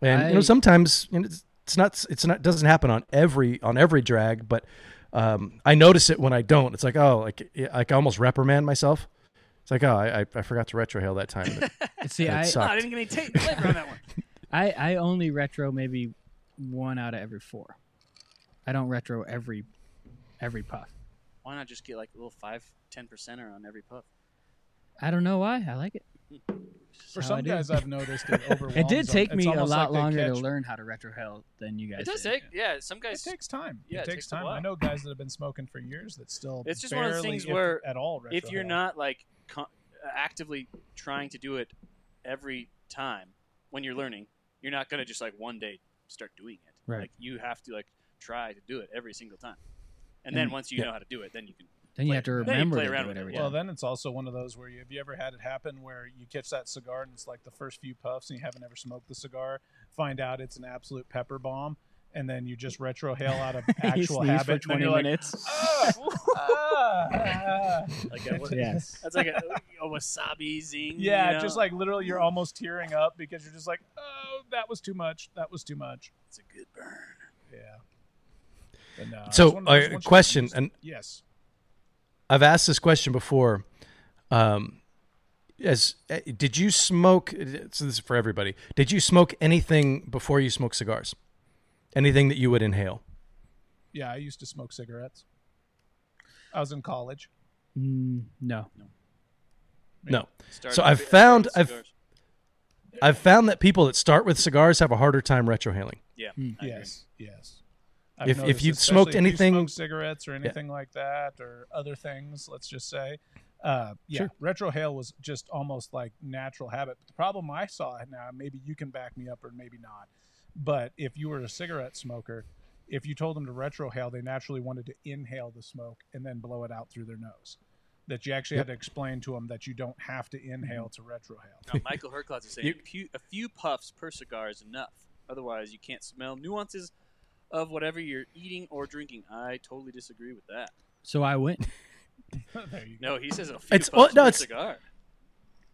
And you know, sometimes you know, it's, it's not it's not doesn't happen on every on every drag, but um, I notice it when I don't. It's like oh, like like I almost reprimand myself. It's like oh, I I, I forgot to retrohale that time. See, I. Oh, I didn't get any tape flavor on that one. I I only retro maybe one out of every four. I don't retro every every puff. Why not just get like a little five, ten percenter on every puff? I don't know why. I like it. For some guys, I've noticed it overwhelms It did take It's me a lot like longer to learn how to retrohale than you guys. It does did. take, yeah. Some guys. It guys, takes time. Yeah, it it takes takes time. I know guys that have been smoking for years that still. It's just one of those things if where at all, if you're not like con- actively trying to do it every time when you're learning, you're not gonna just like one day start doing it. Right. Like you have to like try to do it every single time, and, then once you yeah. know how to do it, then you can. Then you play- have to remember play to around do it it, every yeah. time. Well, then it's also one of those where you, have you ever had it happen where you catch that cigar and it's like the first few puffs and you haven't ever smoked the cigar, find out it's an absolute pepper bomb, and then you just retrohale out of You actual sneeze habit. for 20 you're like, minutes. "Ah, ah, ah." Like a, yes. that's like a, a wasabi zing. Yeah, you know? just like literally, you're almost tearing up because you're just like, oh, that was too much. That was too much. it's a good burn. Yeah. But no, So, a uh, question, and- yes, I've asked this question before. Um, as uh, did you smoke? So this is for everybody. Did you smoke anything before you smoked cigars? Anything that you would inhale? yeah, I used to smoke cigarettes. I was in college. Mm, no. No. Start So I've found- I've- cigars. I've found that people that start with cigars have a harder time retrohaling. yeah. I agree. Yes, yes. If- if you've especially smoked if you anything- smoke cigarettes or anything like that, or other things, let's just say, uh, yeah, Sure. retrohale was just almost like natural habit. But the problem I saw now, maybe you can back me up or maybe not, but if you were a cigarette smoker, if you told them to retrohale, they naturally wanted to inhale the smoke and then blow it out through their nose. That you actually Yep. had to explain to them that you don't have to inhale to retrohale. No, Michael Herklots is saying You- a few puffs per cigar is enough. Otherwise, you can't smell nuances of whatever you're eating or drinking. I totally disagree with that. So I went. there you go. No, he says a few It's- puffs well, no, per it's- cigar.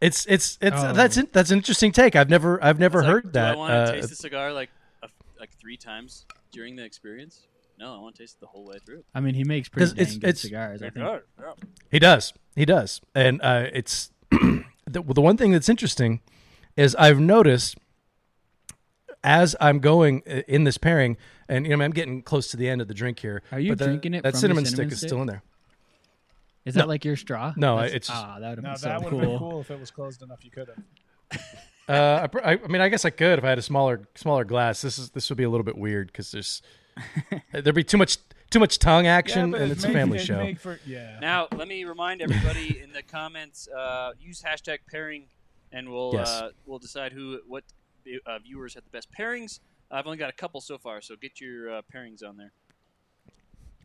It's it's it's Oh. that's in, that's an interesting take. I've never I've never It's like, heard do that. I want to Uh, taste the cigar like a, like three times during the experience? No, I want to taste it the whole way through. I mean, he makes pretty 'Cause it's- dang good it's- cigars. I think. does, yeah. He does. He does. And uh, it's the, the one thing that's interesting is I've noticed as I'm going uh, in this pairing, and you know I'm getting close to the end of the drink here. Are you but the- drinking it That from the cinnamon, cinnamon stick is still in there. Is No. that like your straw? No, That's- it's just- ah, that would have Now been so that would cool. been cool if it was closed enough. You could have. Uh, I, I, I mean, I guess I could if I had a smaller smaller glass. This is this would be a little bit weird because there's there'd be too much too much tongue action, but and it it's a family show. for- yeah. Now, let me remind everybody in the comments: uh, use hashtag pairing, and we'll Yes. uh, we'll decide who what uh, viewers had the best pairings. I've only got a couple so far, so get your uh, pairings on there.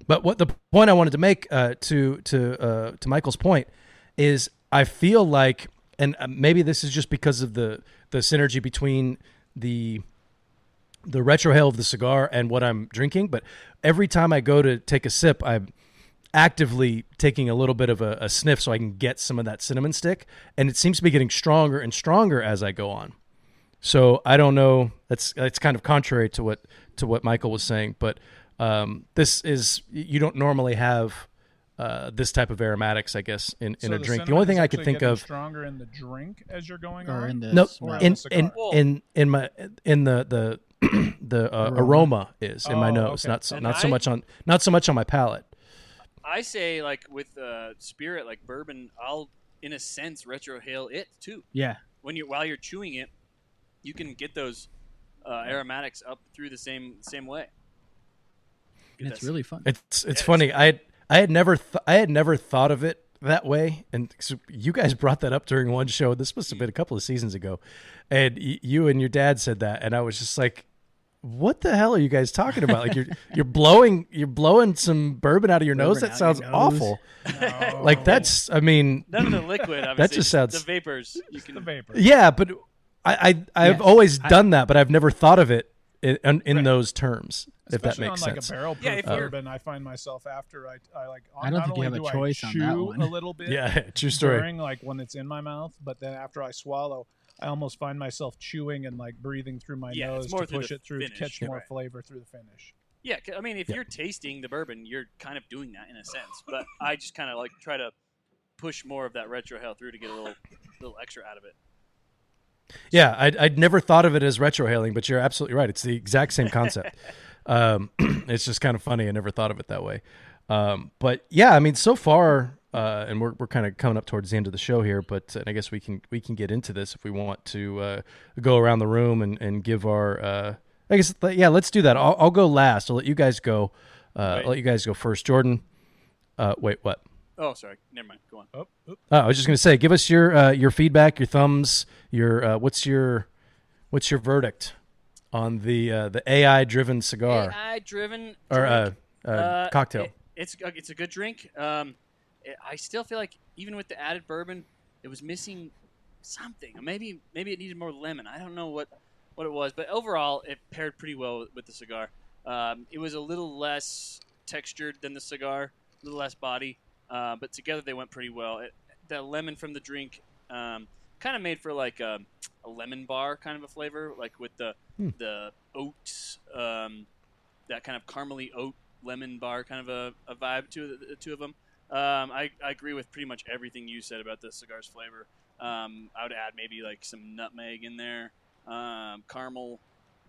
But what the point I wanted to make uh, to to uh, to Michael's point is, I feel like, and uh, maybe this is just because of the the synergy between the the retrohale of the cigar and what I'm drinking. But every time I go to take a sip, I'm actively taking a little bit of a, a sniff so I can get some of that cinnamon stick, and it seems to be getting stronger and stronger as I go on. So I don't know. That's that's kind of contrary to what to what Michael was saying, but um, this is you don't normally have uh, this type of aromatics, I guess, in, in So a the drink. The only thing I could think of stronger in the drink as you're going Or on. in the no smell. in in in in my in the the the uh, Aroma. aroma is in my Oh, nose, okay. not so, And not so I- much on not so much on my palate. I say like with uh, spirit, like bourbon, I'll in a sense retrohale it too. Yeah. When you while you're chewing it, you can get those uh, aromatics up through the same same way. And it's That's- really fun. It's it's Yeah, funny. I had, I had never th- I had never thought of it that way, and so you guys brought that up during one show. This must have been a couple of seasons ago, and y- you and your dad said that, and I was just like, what the hell are you guys talking about? Like you're you're blowing you're blowing some bourbon out of your nose. Bourbon That sounds your nose. awful. Like that's I mean None of the liquid. Obviously. just sounds- the vapors. You can the can. vapor. yeah, but I, I I've Yes. always I- done that, but I've never thought of it in, in, in Right. those terms. if that makes on sense. like a barrel Yeah, proof if you're- bourbon, I find myself after I, I like. I don't think you have a do I choice on that one. A little bit, yeah, true story. during like when it's in my mouth, but then after I swallow, I almost find myself chewing and like breathing through my Yeah, nose more to push it through finish. to catch Yeah. more Right. flavor through the finish. Yeah, I mean, if Yeah. you're tasting the bourbon, you're kind of doing that in a sense. But I just kind of like try to push more of that retrohale through to get a little, little extra out of it. Yeah, I'd, I'd never thought of it as retrohaling, but you're absolutely right. It's the exact same concept. um, it's just kind of funny. I never thought of it that way. Um, but yeah, I mean, so far, uh, and we're, we're kind of coming up towards the end of the show here, but and I guess we can we can get into this if we want to uh, go around the room and, and give our. Uh, I guess yeah, let's do that. I'll, I'll go last. I'll let you guys go. Uh, I'll let you guys go first. Jordan, uh, wait, what? Oh, sorry. Never mind. Go on. Oh, oop. Oh, I was just going to say, give us your uh, your feedback, your thumbs, your uh, what's your what's your verdict on the uh, the AI driven cigar AI driven or uh, uh, Uh, cocktail? it- it's a- it's a good drink. Um, it, I still feel like even with the added bourbon, it was missing something. Maybe maybe it needed more lemon. I don't know what what it was, but overall it paired pretty well with, with the cigar. Um, it was a little less textured than the cigar, a little less body, uh, but together they went pretty well. It, the lemon from the drink um, kind of made for like a, a lemon bar kind of a flavor, like with the Hmm. the oats, um, that kind of caramely oat lemon bar kind of a, a vibe to the, the two of them. Um, I, I agree with pretty much everything you said about the cigar's flavor. Um, I would add maybe like some nutmeg in there, um, caramel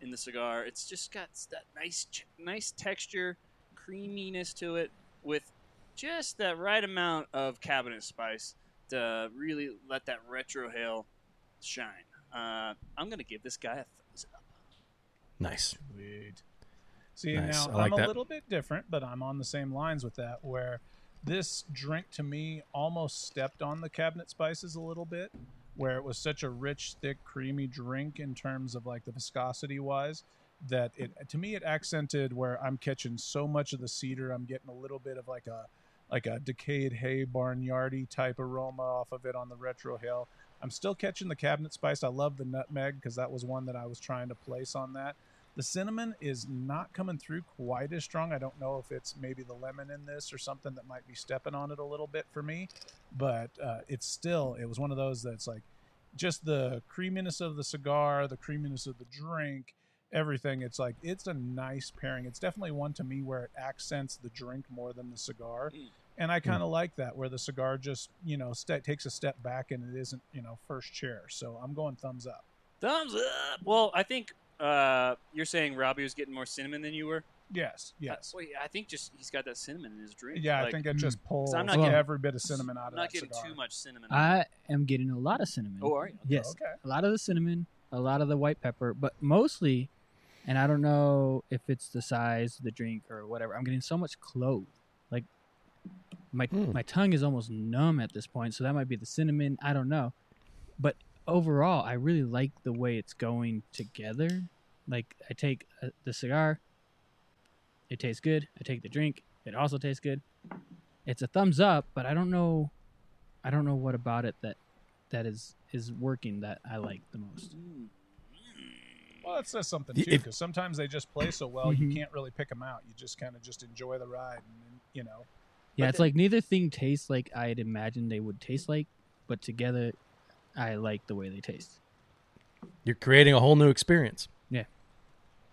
in the cigar. It's just got that nice nice texture, creaminess to it, with just that right amount of cabinet spice to really let that retrohale shine. Uh, I'm gonna give this guy a thumbs up. Nice. Sweet. See, Nice. now I like I'm a that. little bit different, but I'm on the same lines with that. Where this drink to me almost stepped on the cabinet spices a little bit, where it was such a rich, thick, creamy drink in terms of like the viscosity wise that it to me it accented where I'm catching so much of the cedar. I'm getting a little bit of like a like a decayed hay barnyardy type aroma off of it on the retrohale. I'm still catching the cabinet spice. I love the nutmeg because that was one that I was trying to place on that. The cinnamon is not coming through quite as strong. I don't know if it's maybe the lemon in this or something that might be stepping on it a little bit for me, but uh, it's still it was one of those that's like just the creaminess of the cigar, the creaminess of the drink, everything. It's like it's a nice pairing. It's definitely one to me where it accents the drink more than the cigar. Mm. And I kind of like that, where the cigar just, you know, ste takes a step back and it isn't, you know, first chair. So I'm going thumbs up. Thumbs up. Well, I think uh, you're saying Robby was getting more cinnamon than you were. Yes, yes. Uh, wait, I think just he's got that cinnamon in his drink. Yeah, I think it just pulls I'm not getting- every bit of cinnamon out I'm of not that getting cigar. too much cinnamon. I am getting a lot of cinnamon. oh, are you? Yes, Okay. a lot of the cinnamon, a lot of the white pepper, but mostly, and I don't know if it's the size of the drink or whatever. I'm getting so much clove, like my Hmm. my tongue is almost numb at this point. So that might be the cinnamon. I don't know, but overall, I really like the way it's going together. Like I take uh, the cigar, it tastes good. I take the drink, it also tastes good. It's a thumbs up, but I don't know, I don't know what about it that that is is working that I like the most. Mm. Well, that says something too, because sometimes they just play so well, you Mhm. can't really pick them out. You just kind of just enjoy the ride, and you know. Yeah, But it's then- like neither thing tastes like I'd imagined they would taste like, but together, I like the way they taste. You're creating a whole new experience. Yeah,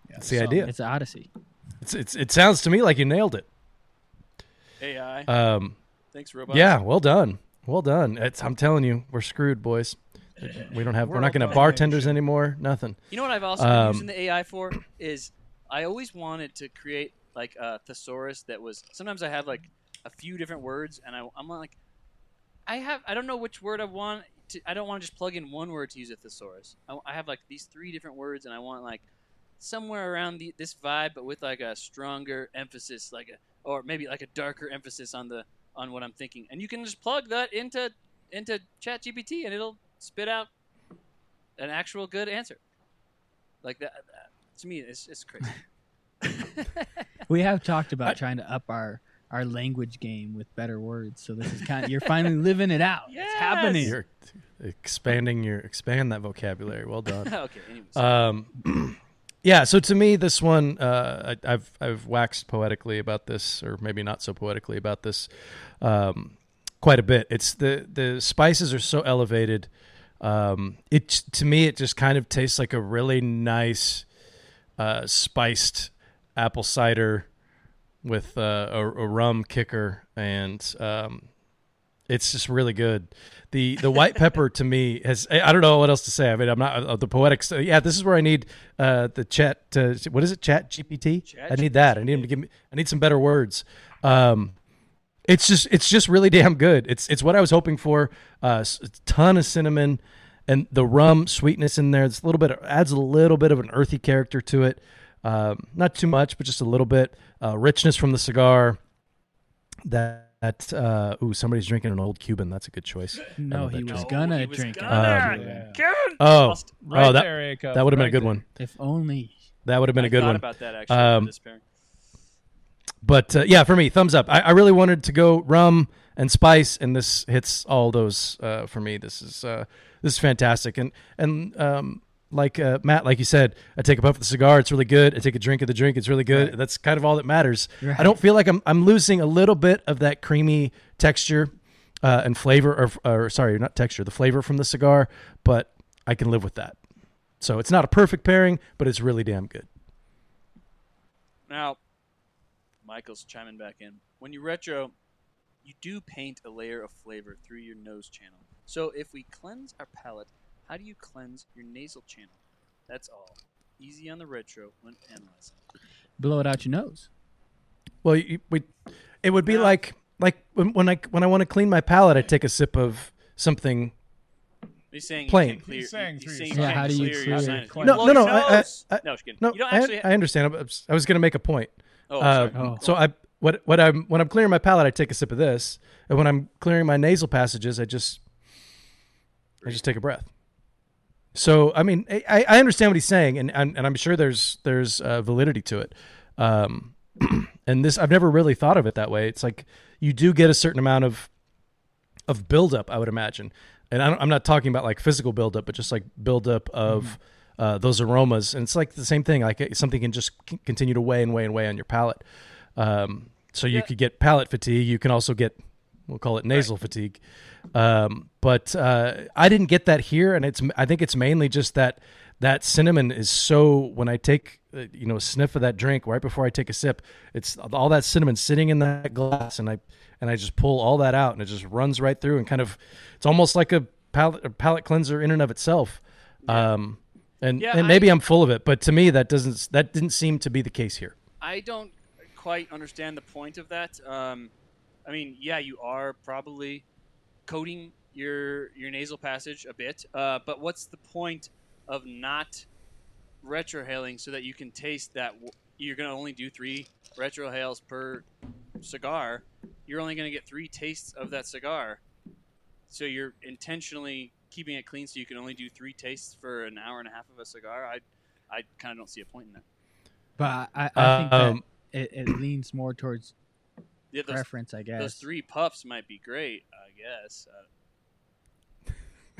That's the so- idea. It's an odyssey. It's, it's it sounds to me like you nailed it. AI. Um, Thanks, robot. yeah, well done, well done. It's, I'm telling you, we're screwed, boys. We don't have. We're, We're not going to bartenders anymore. Nothing. You know what I've also been Um, using the AI for is I always wanted to create like a thesaurus that was. Sometimes I have like a few different words, and I, I'm like, I have I don't know which word I want. To, I don't want to just plug in one word to use a thesaurus. I, I have like these three different words, and I want like somewhere around the, this vibe, but with like a stronger emphasis, like a or maybe like a darker emphasis on the on what I'm thinking. And you can just plug that into into ChatGPT, and it'll spit out an actual good answer. Like that. to me, it's it's crazy. We have talked about trying to up our our language game with better words. So this is kind of you're finally living it out. It's happening. You're expanding your expand that vocabulary. Well done. okay. Anyways, Um, yeah. So to me, this one, uh, I, I've I've waxed poetically about this, or maybe not so poetically about this, um, quite a bit. It's the the spices are so elevated. Um, it to me, it just kind of tastes like a really nice, uh, spiced apple cider with uh, a, a rum kicker, and um, it's just really good. The the white pepper to me has I don't know what else to say. I mean, I'm not uh, the poetic. st- Yeah, this is where I need uh, the chat. To, what is it? Chat GPT. Chat I need that. I need him to give me. I need some better words. Um, it's just it's just really damn good. It's it's what I was hoping for. Uh, s- a ton of cinnamon and the rum sweetness in there. It's a little bit adds a little bit of an earthy character to it. Um, not too much, but just a little bit. Uh, richness from the cigar. That. That uh, ooh, somebody's drinking an old Cuban. That's a good choice. No, he was that gonna he was drink it. gonna. Yeah. Kevin! Oh, Right oh, that there, that would have been a good there. one. If only. That would have been I a good thought one. about that actually. Um, this pairing. But uh, yeah, for me, thumbs up. I, I really wanted to go rum and spice, and this hits all those uh, for me. This is uh, this is fantastic, and and um, like uh, Matt, like you said, I take a puff of the cigar. It's really good. I take a drink of the drink. It's really good. That's kind of all that matters. Right. I don't feel like I'm I'm losing a little bit of that creamy texture uh, and flavor, or, or sorry, not texture, the flavor from the cigar, but I can live with that. So it's not a perfect pairing, but it's really damn good. Now, Michael's chiming back in. When you retro, you do paint a layer of flavor through your nose channel. So if we cleanse our palate, how do you cleanse your nasal channel? That's all. Easy on the retro when analyzing. Blow it out your nose. Well, you, we, it would be No. like like when, when I when I want to clean my palate, I take a sip of something. He's saying Plain. You can clear, He's saying he's through saying your you Yeah, can't how do you clear your clear- sinus. No, You no, blow no, your no, I- nose. I- no, just kidding. No, you don't I, actually. I understand. I was, I was going to make a point. Oh, Uh. Oh. So I what what I'm when I'm clearing my palate, I take a sip of this, and when I'm clearing my nasal passages, I just I just take a breath. So I mean, I, I understand what he's saying, and, and and I'm sure there's there's uh, validity to it. Um, and this I've never really thought of it that way. It's like you do get a certain amount of of buildup, I would imagine, and I don't, I'm not talking about like physical buildup, but just like buildup of uh, those aromas, and it's like the same thing. Like uh, something can just c- continue to weigh and weigh and weigh on your palate. Um, so you Yeah. could get palate fatigue. You can also get we'll call it nasal fatigue. Um, but uh, I didn't get that here, and it's I think it's mainly just that that cinnamon is so when I take uh, you know a sniff of that drink right before I take a sip, it's all that cinnamon sitting in that glass, and I and I just pull all that out, and it just runs right through, and kind of it's almost like a palate a palate cleanser in and of itself. Um, and Yeah, and I- maybe I'm full of it, but to me that doesn't that didn't seem to be the case here. I don't quite understand the point of that. Um, I mean, yeah, you are probably coating your your nasal passage a bit, uh, but what's the point of not retrohaling so that you can taste that? w- You're going to only do three retrohales per cigar. You're only going to get three tastes of that cigar, so you're intentionally keeping it clean so you can only do three tastes for an hour and a half of a cigar. I I kind of don't see a point in that. But I, I think that Um, it, it leans more towards Yeah, those, preference, I guess. those three puffs might be great, I guess. Uh,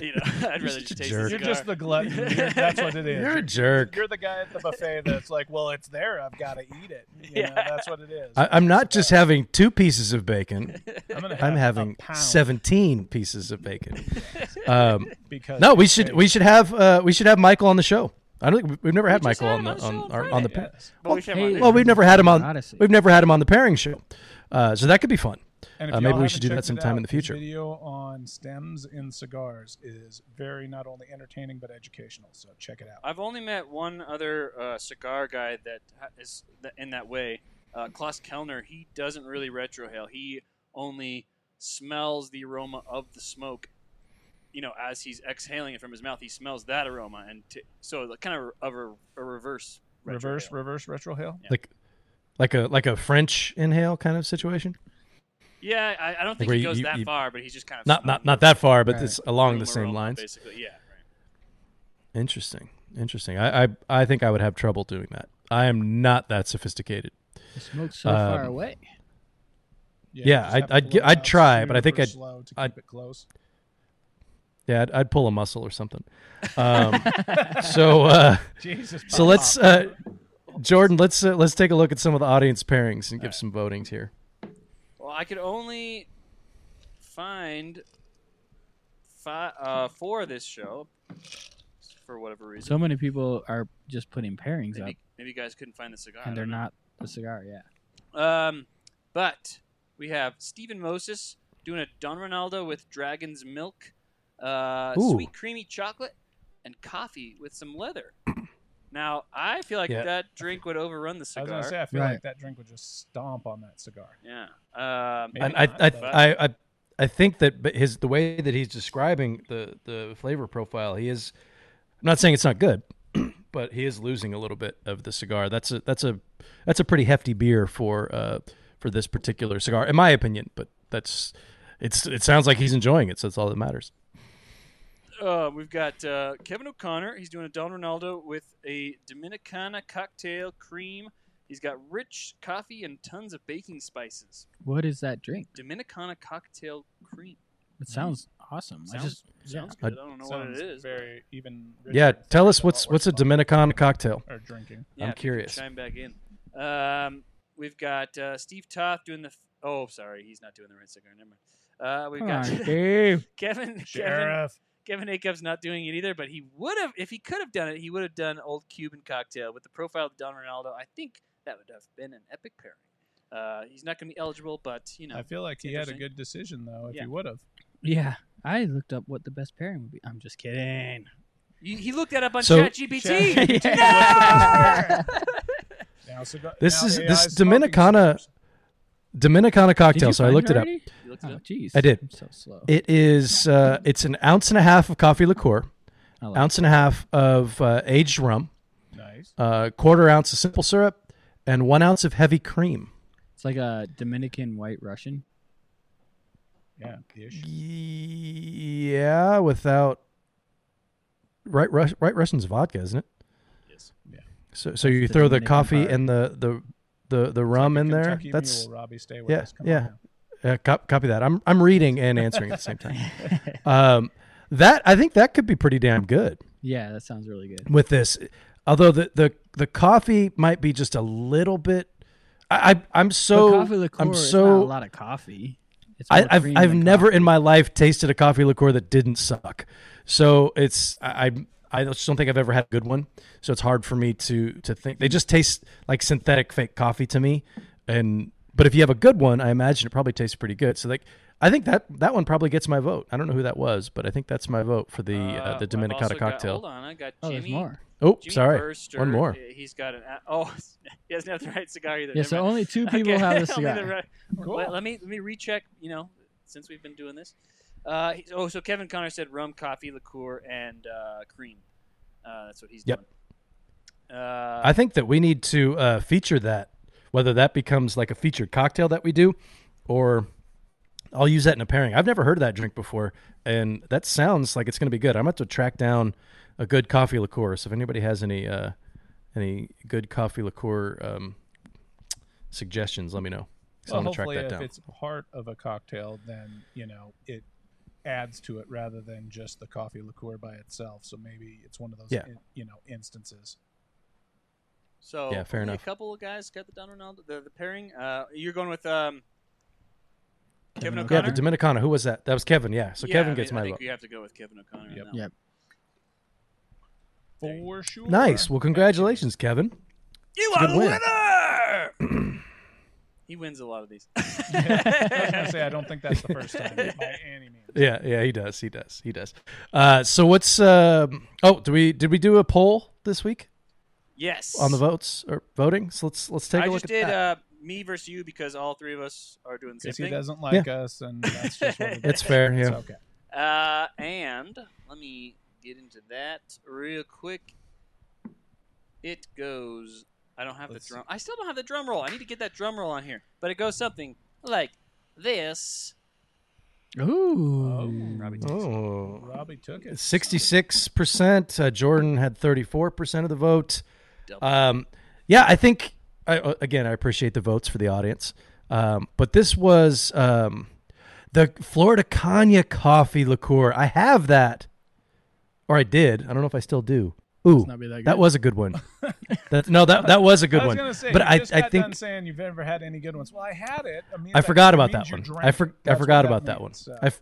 you know, I'd rather such just a taste jerk. the You're just the glutton. You're- that's what it is. You're a jerk. You're the guy at the buffet that's like, well, it's there. I've got to eat it. You know, Yeah. that's what it is. I, I'm not just the having two pieces of bacon. I'm, gonna I'm having 17 pieces of bacon. Um, because no, we should bacon. we should have uh, we should have Michael on the show. I don't think we've never had We just Michael had on the on the on, our, on on the Friday. pa- Yes. But we should have Hey, well we've never had him on Odyssey. we've never had him on the pairing show, uh, so that could be fun. And if Uh, maybe we should do that checked it sometime in the future. His video on stems in cigars is very not only entertaining but educational. So check it out. I've only met one other uh, cigar guy that ha- is th- in that way. Uh, Klaus Kelner. He doesn't really retrohale. He only smells the aroma of the smoke. You know, as he's exhaling it from his mouth, he smells that aroma, and t- so the kind of of a, a reverse Reverse, retrohale. reverse, retrohale. Like like a like a French inhale kind of situation. Yeah, I, I don't think where he goes you- that you- far, but he's just kind of Not not not that far, but Right. it's along the same aroma, lines. Basically, yeah. Right. Interesting. Interesting. I, I I think I would have trouble doing that. I am not that sophisticated. The smoke's so far Um, away. Yeah, Yeah, I'd- I'd blow gi- it I'd try, but I think I'd- slow to I'd- keep it close. Yeah, I'd, I'd pull a muscle or something. Um, so uh, Jesus. so let's uh, Jordan, let's uh, let's take a look at some of the audience pairings and give some votings here. Well, I could only find five, uh, four of this show for whatever reason. So many people are just putting pairings maybe, up, maybe you guys couldn't find the cigar. And they're not the cigar. Yeah. Um, but we have Stephen Moses doing a Don Reynaldo with Dragon's Milk, uh, Ooh. sweet creamy chocolate, and coffee with some leather. Now, I feel like Yeah. that drink would overrun the cigar. I was gonna say I feel Right. like that drink would just stomp on that cigar. yeah. Um, And I not, I, but- I I I think that his the way that he's describing the the flavor profile, he is. I'm not saying it's not good, but he is losing a little bit of the cigar. That's a that's a that's a pretty hefty beer for uh for this particular cigar, in my opinion. But that's it's it sounds like he's enjoying it, so that's all that matters. Uh, we've got uh, Kevin O'Connor. He's doing a Don Reynaldo with a Dominicana cocktail cream. He's got rich coffee and tons of baking spices. What is that drink? Dominicana cocktail cream. It sounds awesome. I Sounds, just sounds I- good. I don't know what it is. Very even. Yeah, tell us what's what's a we're Dominican cocktail. or drinking. Yeah, I'm if you could curious. Chime back in. Um, we've got uh, Steve Toth doing the. F- oh, sorry, he's not doing the right cigar. Never mind. Uh, we've Come got on, Dave. Kevin. Kevin. Sheriff. Kevin Acup's not doing it either, but he would have, if he could have done it, he would have done Old Cuban Cocktail with the profile of Don Reynaldo. I think that would have been an epic pairing. Uh, he's not going to be eligible, but you know, I feel like he had a good decision though. If Yeah. he would have. Yeah, I looked up what the best pairing would be. I'm just kidding. he, he looked that up on So- ChatGPT. Now, cigar, This now is- AI this smoking Dominicana- cigars. Dominicana cocktail. So I looked it up. You looked Oh, it up? jeez. I did. I'm so slow. It is uh, it's an ounce and a half of coffee liqueur, like ounce and a half of uh, aged rum, Nice. uh, quarter ounce of simple syrup, and one ounce of heavy cream. It's like a Dominican White Russian. Yeah. Ish. Yeah, without right, Rus- right Russian's vodka, isn't it? Yes. Yeah. So, so That's you the throw the Dominican coffee part. and the the the, the rum Like a in there. Kentucky That's Mule, Robby. Stay with yeah, us. Come yeah. on now. uh, cop, copy that. I'm I'm reading and answering at the same time. Um, that I think that could be pretty damn good Yeah, that sounds really good. with this. Although the the the coffee might be just a little bit. I, I I'm so coffee liqueur I'm is so not a lot of coffee. I, I've I've never coffee. in my life tasted a coffee liqueur that didn't suck. So it's I I I just don't think I've ever had a good one. So it's hard for me to to think. They just taste like synthetic fake coffee to me. And but if you have a good one, I imagine it probably tastes pretty good. So like I think that that one probably gets my vote. I don't know who that was, but I think that's my vote for the uh, the I've Dominicana got- cocktail. hold on, I got Oh, Jimmy. there's more. oh, Jimmy sorry, Burster. one more. Uh, He's got an. Oh, he doesn't have the right cigar either. Yeah, Never so mind. only two people Okay, have the only cigar. the right- Cool. Let, let me let me recheck. You know, since we've been doing this. Uh, he- oh, so Kevin Connor said rum, coffee, liqueur, and uh, cream. Uh, that's what he's Yep. doing. Uh, I think that we need to uh, feature that, whether that becomes like a featured cocktail that we do, or I'll use that in a pairing. I've never heard of that drink before, and that sounds like it's going to be good. I'm going to track down a good coffee liqueur. So if anybody has any uh, any good coffee liqueur um, suggestions, let me know. So Well, I'm going to track hopefully, that if down. it's part of a cocktail, then you know it adds to it rather than just the coffee liqueur by itself. So maybe it's one of those, Yeah. in- you know, instances. so. Yeah, fair enough. A couple of guys got the Don Reynaldo, the, the pairing. Uh, you're going with um, Kevin, Kevin Yeah, the Dominicana. Who was that? That was Kevin. Yeah. So Yeah, Kevin I gets mean, I my think vote. you have to go with Kevin O'Connor. Yep. Yep. For sure. Nice. Well, congratulations, Kevin. You It's are good the winner. He wins a lot of these. I was gonna say I don't think that's the first time by any means. Yeah, yeah, he does. He does. He does. Uh, so what's um oh, do we did we do a poll this week yes. on the votes or voting? So let's let's take a I look just at did that. uh, me versus you because all three of us are doing the same Because he thing. doesn't like us, and that's just what it is. it's fair, It's yeah. okay. Uh, and let me get into that real quick. It goes. I don't have Let's the drum. I still don't have the drum roll. I need to get that drum roll on here. But it goes something like this. Ooh. Robby takes. Oh. Robby took it. 66%. Uh, Jordan had 34% of the vote. Um, yeah, I think, I, uh, again, I appreciate the votes for the audience. Um, but this was um, the Florida Cognac coffee liqueur. I have that. Or I did. I don't know if I still do. Ooh, that that was a good one. that, no, that that was a good I was one. say, but I, I think saying you've never had any good ones. Well, I had it. I mean, I forgot about that one. I, for, I forgot about that one. so. I f-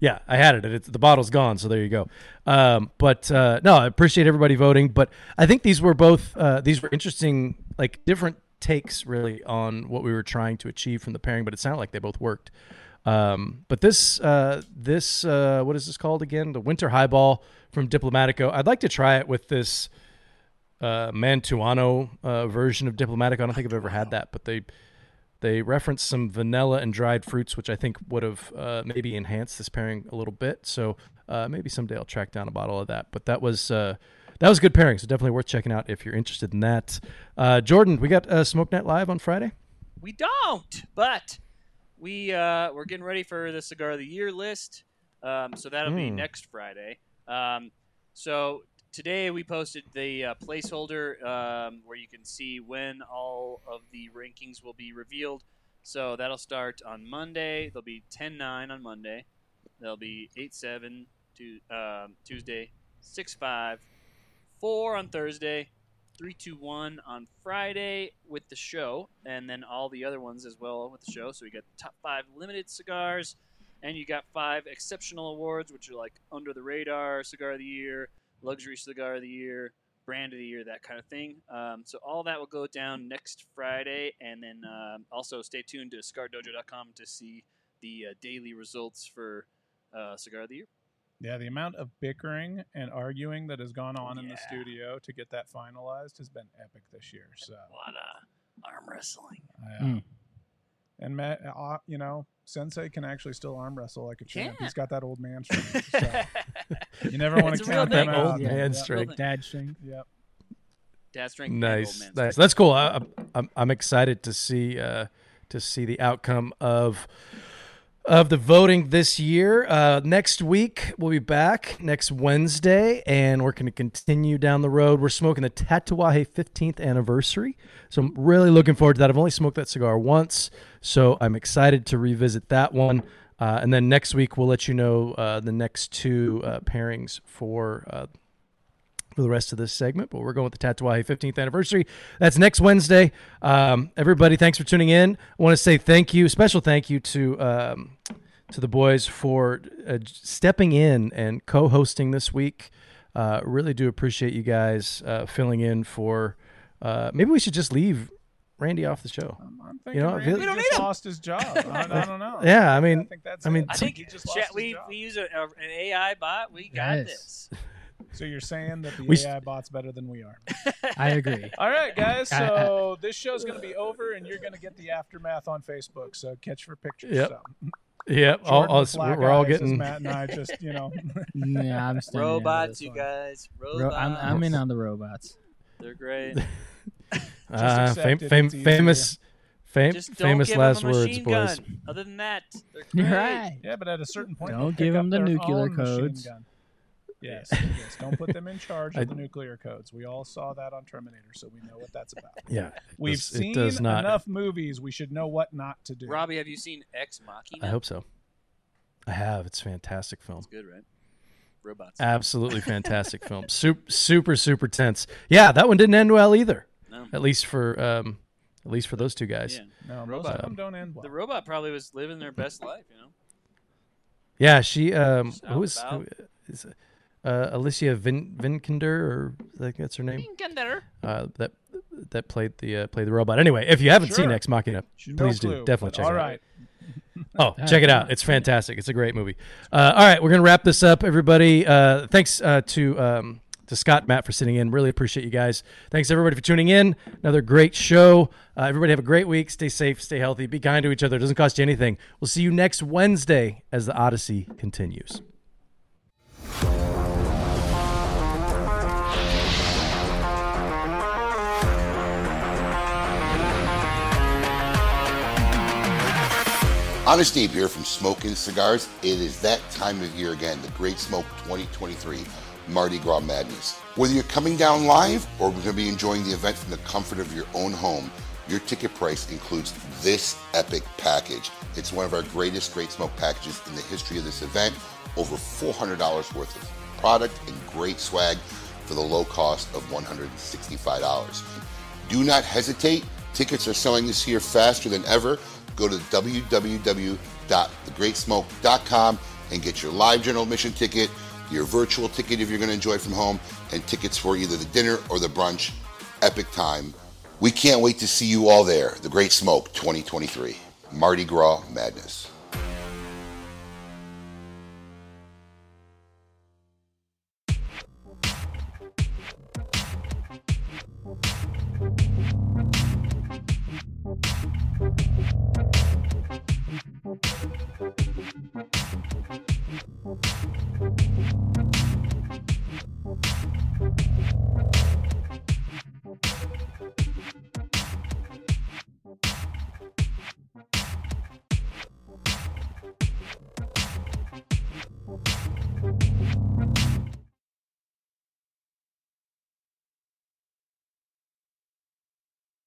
yeah, I had it. It's, the bottle's gone, so there you go. Um, but uh, no, I appreciate everybody voting. But I think these were both uh, these were interesting, like different takes really on what we were trying to achieve from the pairing. But it sounded like they both worked. Um, but this uh, this uh, what is this called again? The Winter Highball from Diplomatico. I'd like to try it with this uh, Mantuano uh, version of Diplomatico. I don't think I've ever had that, but they they referenced some vanilla and dried fruits, which I think would have uh, maybe enhanced this pairing a little bit. So uh, maybe someday I'll track down a bottle of that. But that was uh, that was a good pairing, so definitely worth checking out if you're interested in that. Uh, Jordan, we got uh, Smoke Night live on Friday. We don't, but we uh, we're getting ready for the cigar of the year list. Um, so that'll be Mm. next Friday. Um, so today we posted the uh, placeholder um, where you can see when all of the rankings will be revealed. So that'll start on Monday. There'll be 10-9 on Monday. There'll be 8-7 to, um, Tuesday, 6-5, 4 on Thursday, three, two, one on Friday with the show, and then all the other ones as well with the show. So we got top five limited cigars, and you got five exceptional awards, which are like under the radar cigar of the year, luxury cigar of the year, brand of the year, that kind of thing. Um, so all that will go down next Friday, and then um, also stay tuned to cigardojo.com to see the uh, daily results for uh, cigar of the year. Yeah, the amount of bickering and arguing that has gone on in the studio to get that finalized has been epic this year. So, What uh, arm wrestling. uh, Mm. and Matt, uh, you know, Sensei can actually still arm wrestle like a champ. Can. He's got that old man strength. So you never want to count him thing. out. Old man Yep. strength. Dad string. Yep. Dad strength. and old Nice, man nice. That's cool. I, I'm I'm excited to see uh, to see the outcome of of the voting this year. Uh, next week we'll be back next Wednesday, and we're going to continue down the road. We're smoking the Tatuaje 15th anniversary, so I'm really looking forward to that. I've only smoked that cigar once, so I'm excited to revisit that one. Uh, and then next week we'll let you know uh, the next two uh, pairings for uh, for the rest of this segment, but we're going with the Tatuaje 15th anniversary. That's next Wednesday. Um, everybody, thanks for tuning in. I want to say thank you, special thank you to um, to the boys for uh, stepping in and co-hosting this week. Uh, really do appreciate you guys uh, filling in for. Uh, maybe we should just leave Randy off the show. I'm, I'm thinking know, I Randy We don't just need him. lost his job. I, I don't know. Yeah, I mean- I think that's. I mean. I think he just lost his we, job. we use a, a, an AI bot. We got Yes. this. So you're saying that the We s- AI bot's better than we are? I agree. All right, guys. I- I- So this show's going to be over, and you're going to get the aftermath on Facebook. So catch for pictures. Yep. So, Yeah, all, all, we're all getting. Matt and I just, you know, Yeah, I'm standing Robots, this you one. guys. Robots. I'm, I'm in on the robots. They're great. Uh, accept fam- fam- famous, fam- Just famous last words, machine boys. gun. Other than that, they're great. right. yeah. But at a certain point, Don't they'll pick give 'em up the nuclear own machine codes. Gun. Yes, yes. Don't put them in charge I- of the nuclear codes. We all saw that on Terminator, so we know what that's about. Yeah, We've does- seen does not. enough movies. We should know what not to do. Robby, have you seen Ex Machina? I hope so. I have. It's a fantastic film. It's good, right? Robots. Absolutely fantastic film. Super, super, super tense. Yeah, that one didn't end well either. no. At least for um, at least for those two guys. Yeah. no, most Robot. of them don't end well. The robot probably was living their best life, you know? Yeah, she um, who was who, is it? Uh, Alicia Vin Vinkinder or I think that's her name. Uh, that that played the uh, played the robot. Anyway, if you haven't seen Sure. Ex Machina, No please do clue, definitely check all it out. right. Oh, check it out. It's fantastic. It's a great movie. Uh, all right, we're gonna wrap this up, everybody. Uh, thanks uh, to um, to Scott, Matt for sitting in. Really appreciate you guys. Thanks everybody for tuning in. Another great show. Uh, everybody have a great week. Stay safe. Stay healthy. Be kind to each other. It doesn't cost you anything. We'll see you next Wednesday as the Odyssey continues. Honest Abe here from Smoke Inn Cigars. It is that time of year again, the Great Smoke 2023 Mardi Gras Madness. Whether you're coming down live or we're going to be enjoying the event from the comfort of your own home, your ticket price includes this epic package. It's one of our greatest Great Smoke packages in the history of this event. Over $400 worth of product and great swag for the low cost of $165. Do not hesitate. Tickets are selling this year faster than ever. Go to www.thegreatsmoke.com and get your live general admission ticket, your virtual ticket if you're going to enjoy from home, and tickets for either the dinner or the brunch. Epic time. We can't wait to see you all there. The Great Smoke 2023. Mardi Gras Madness.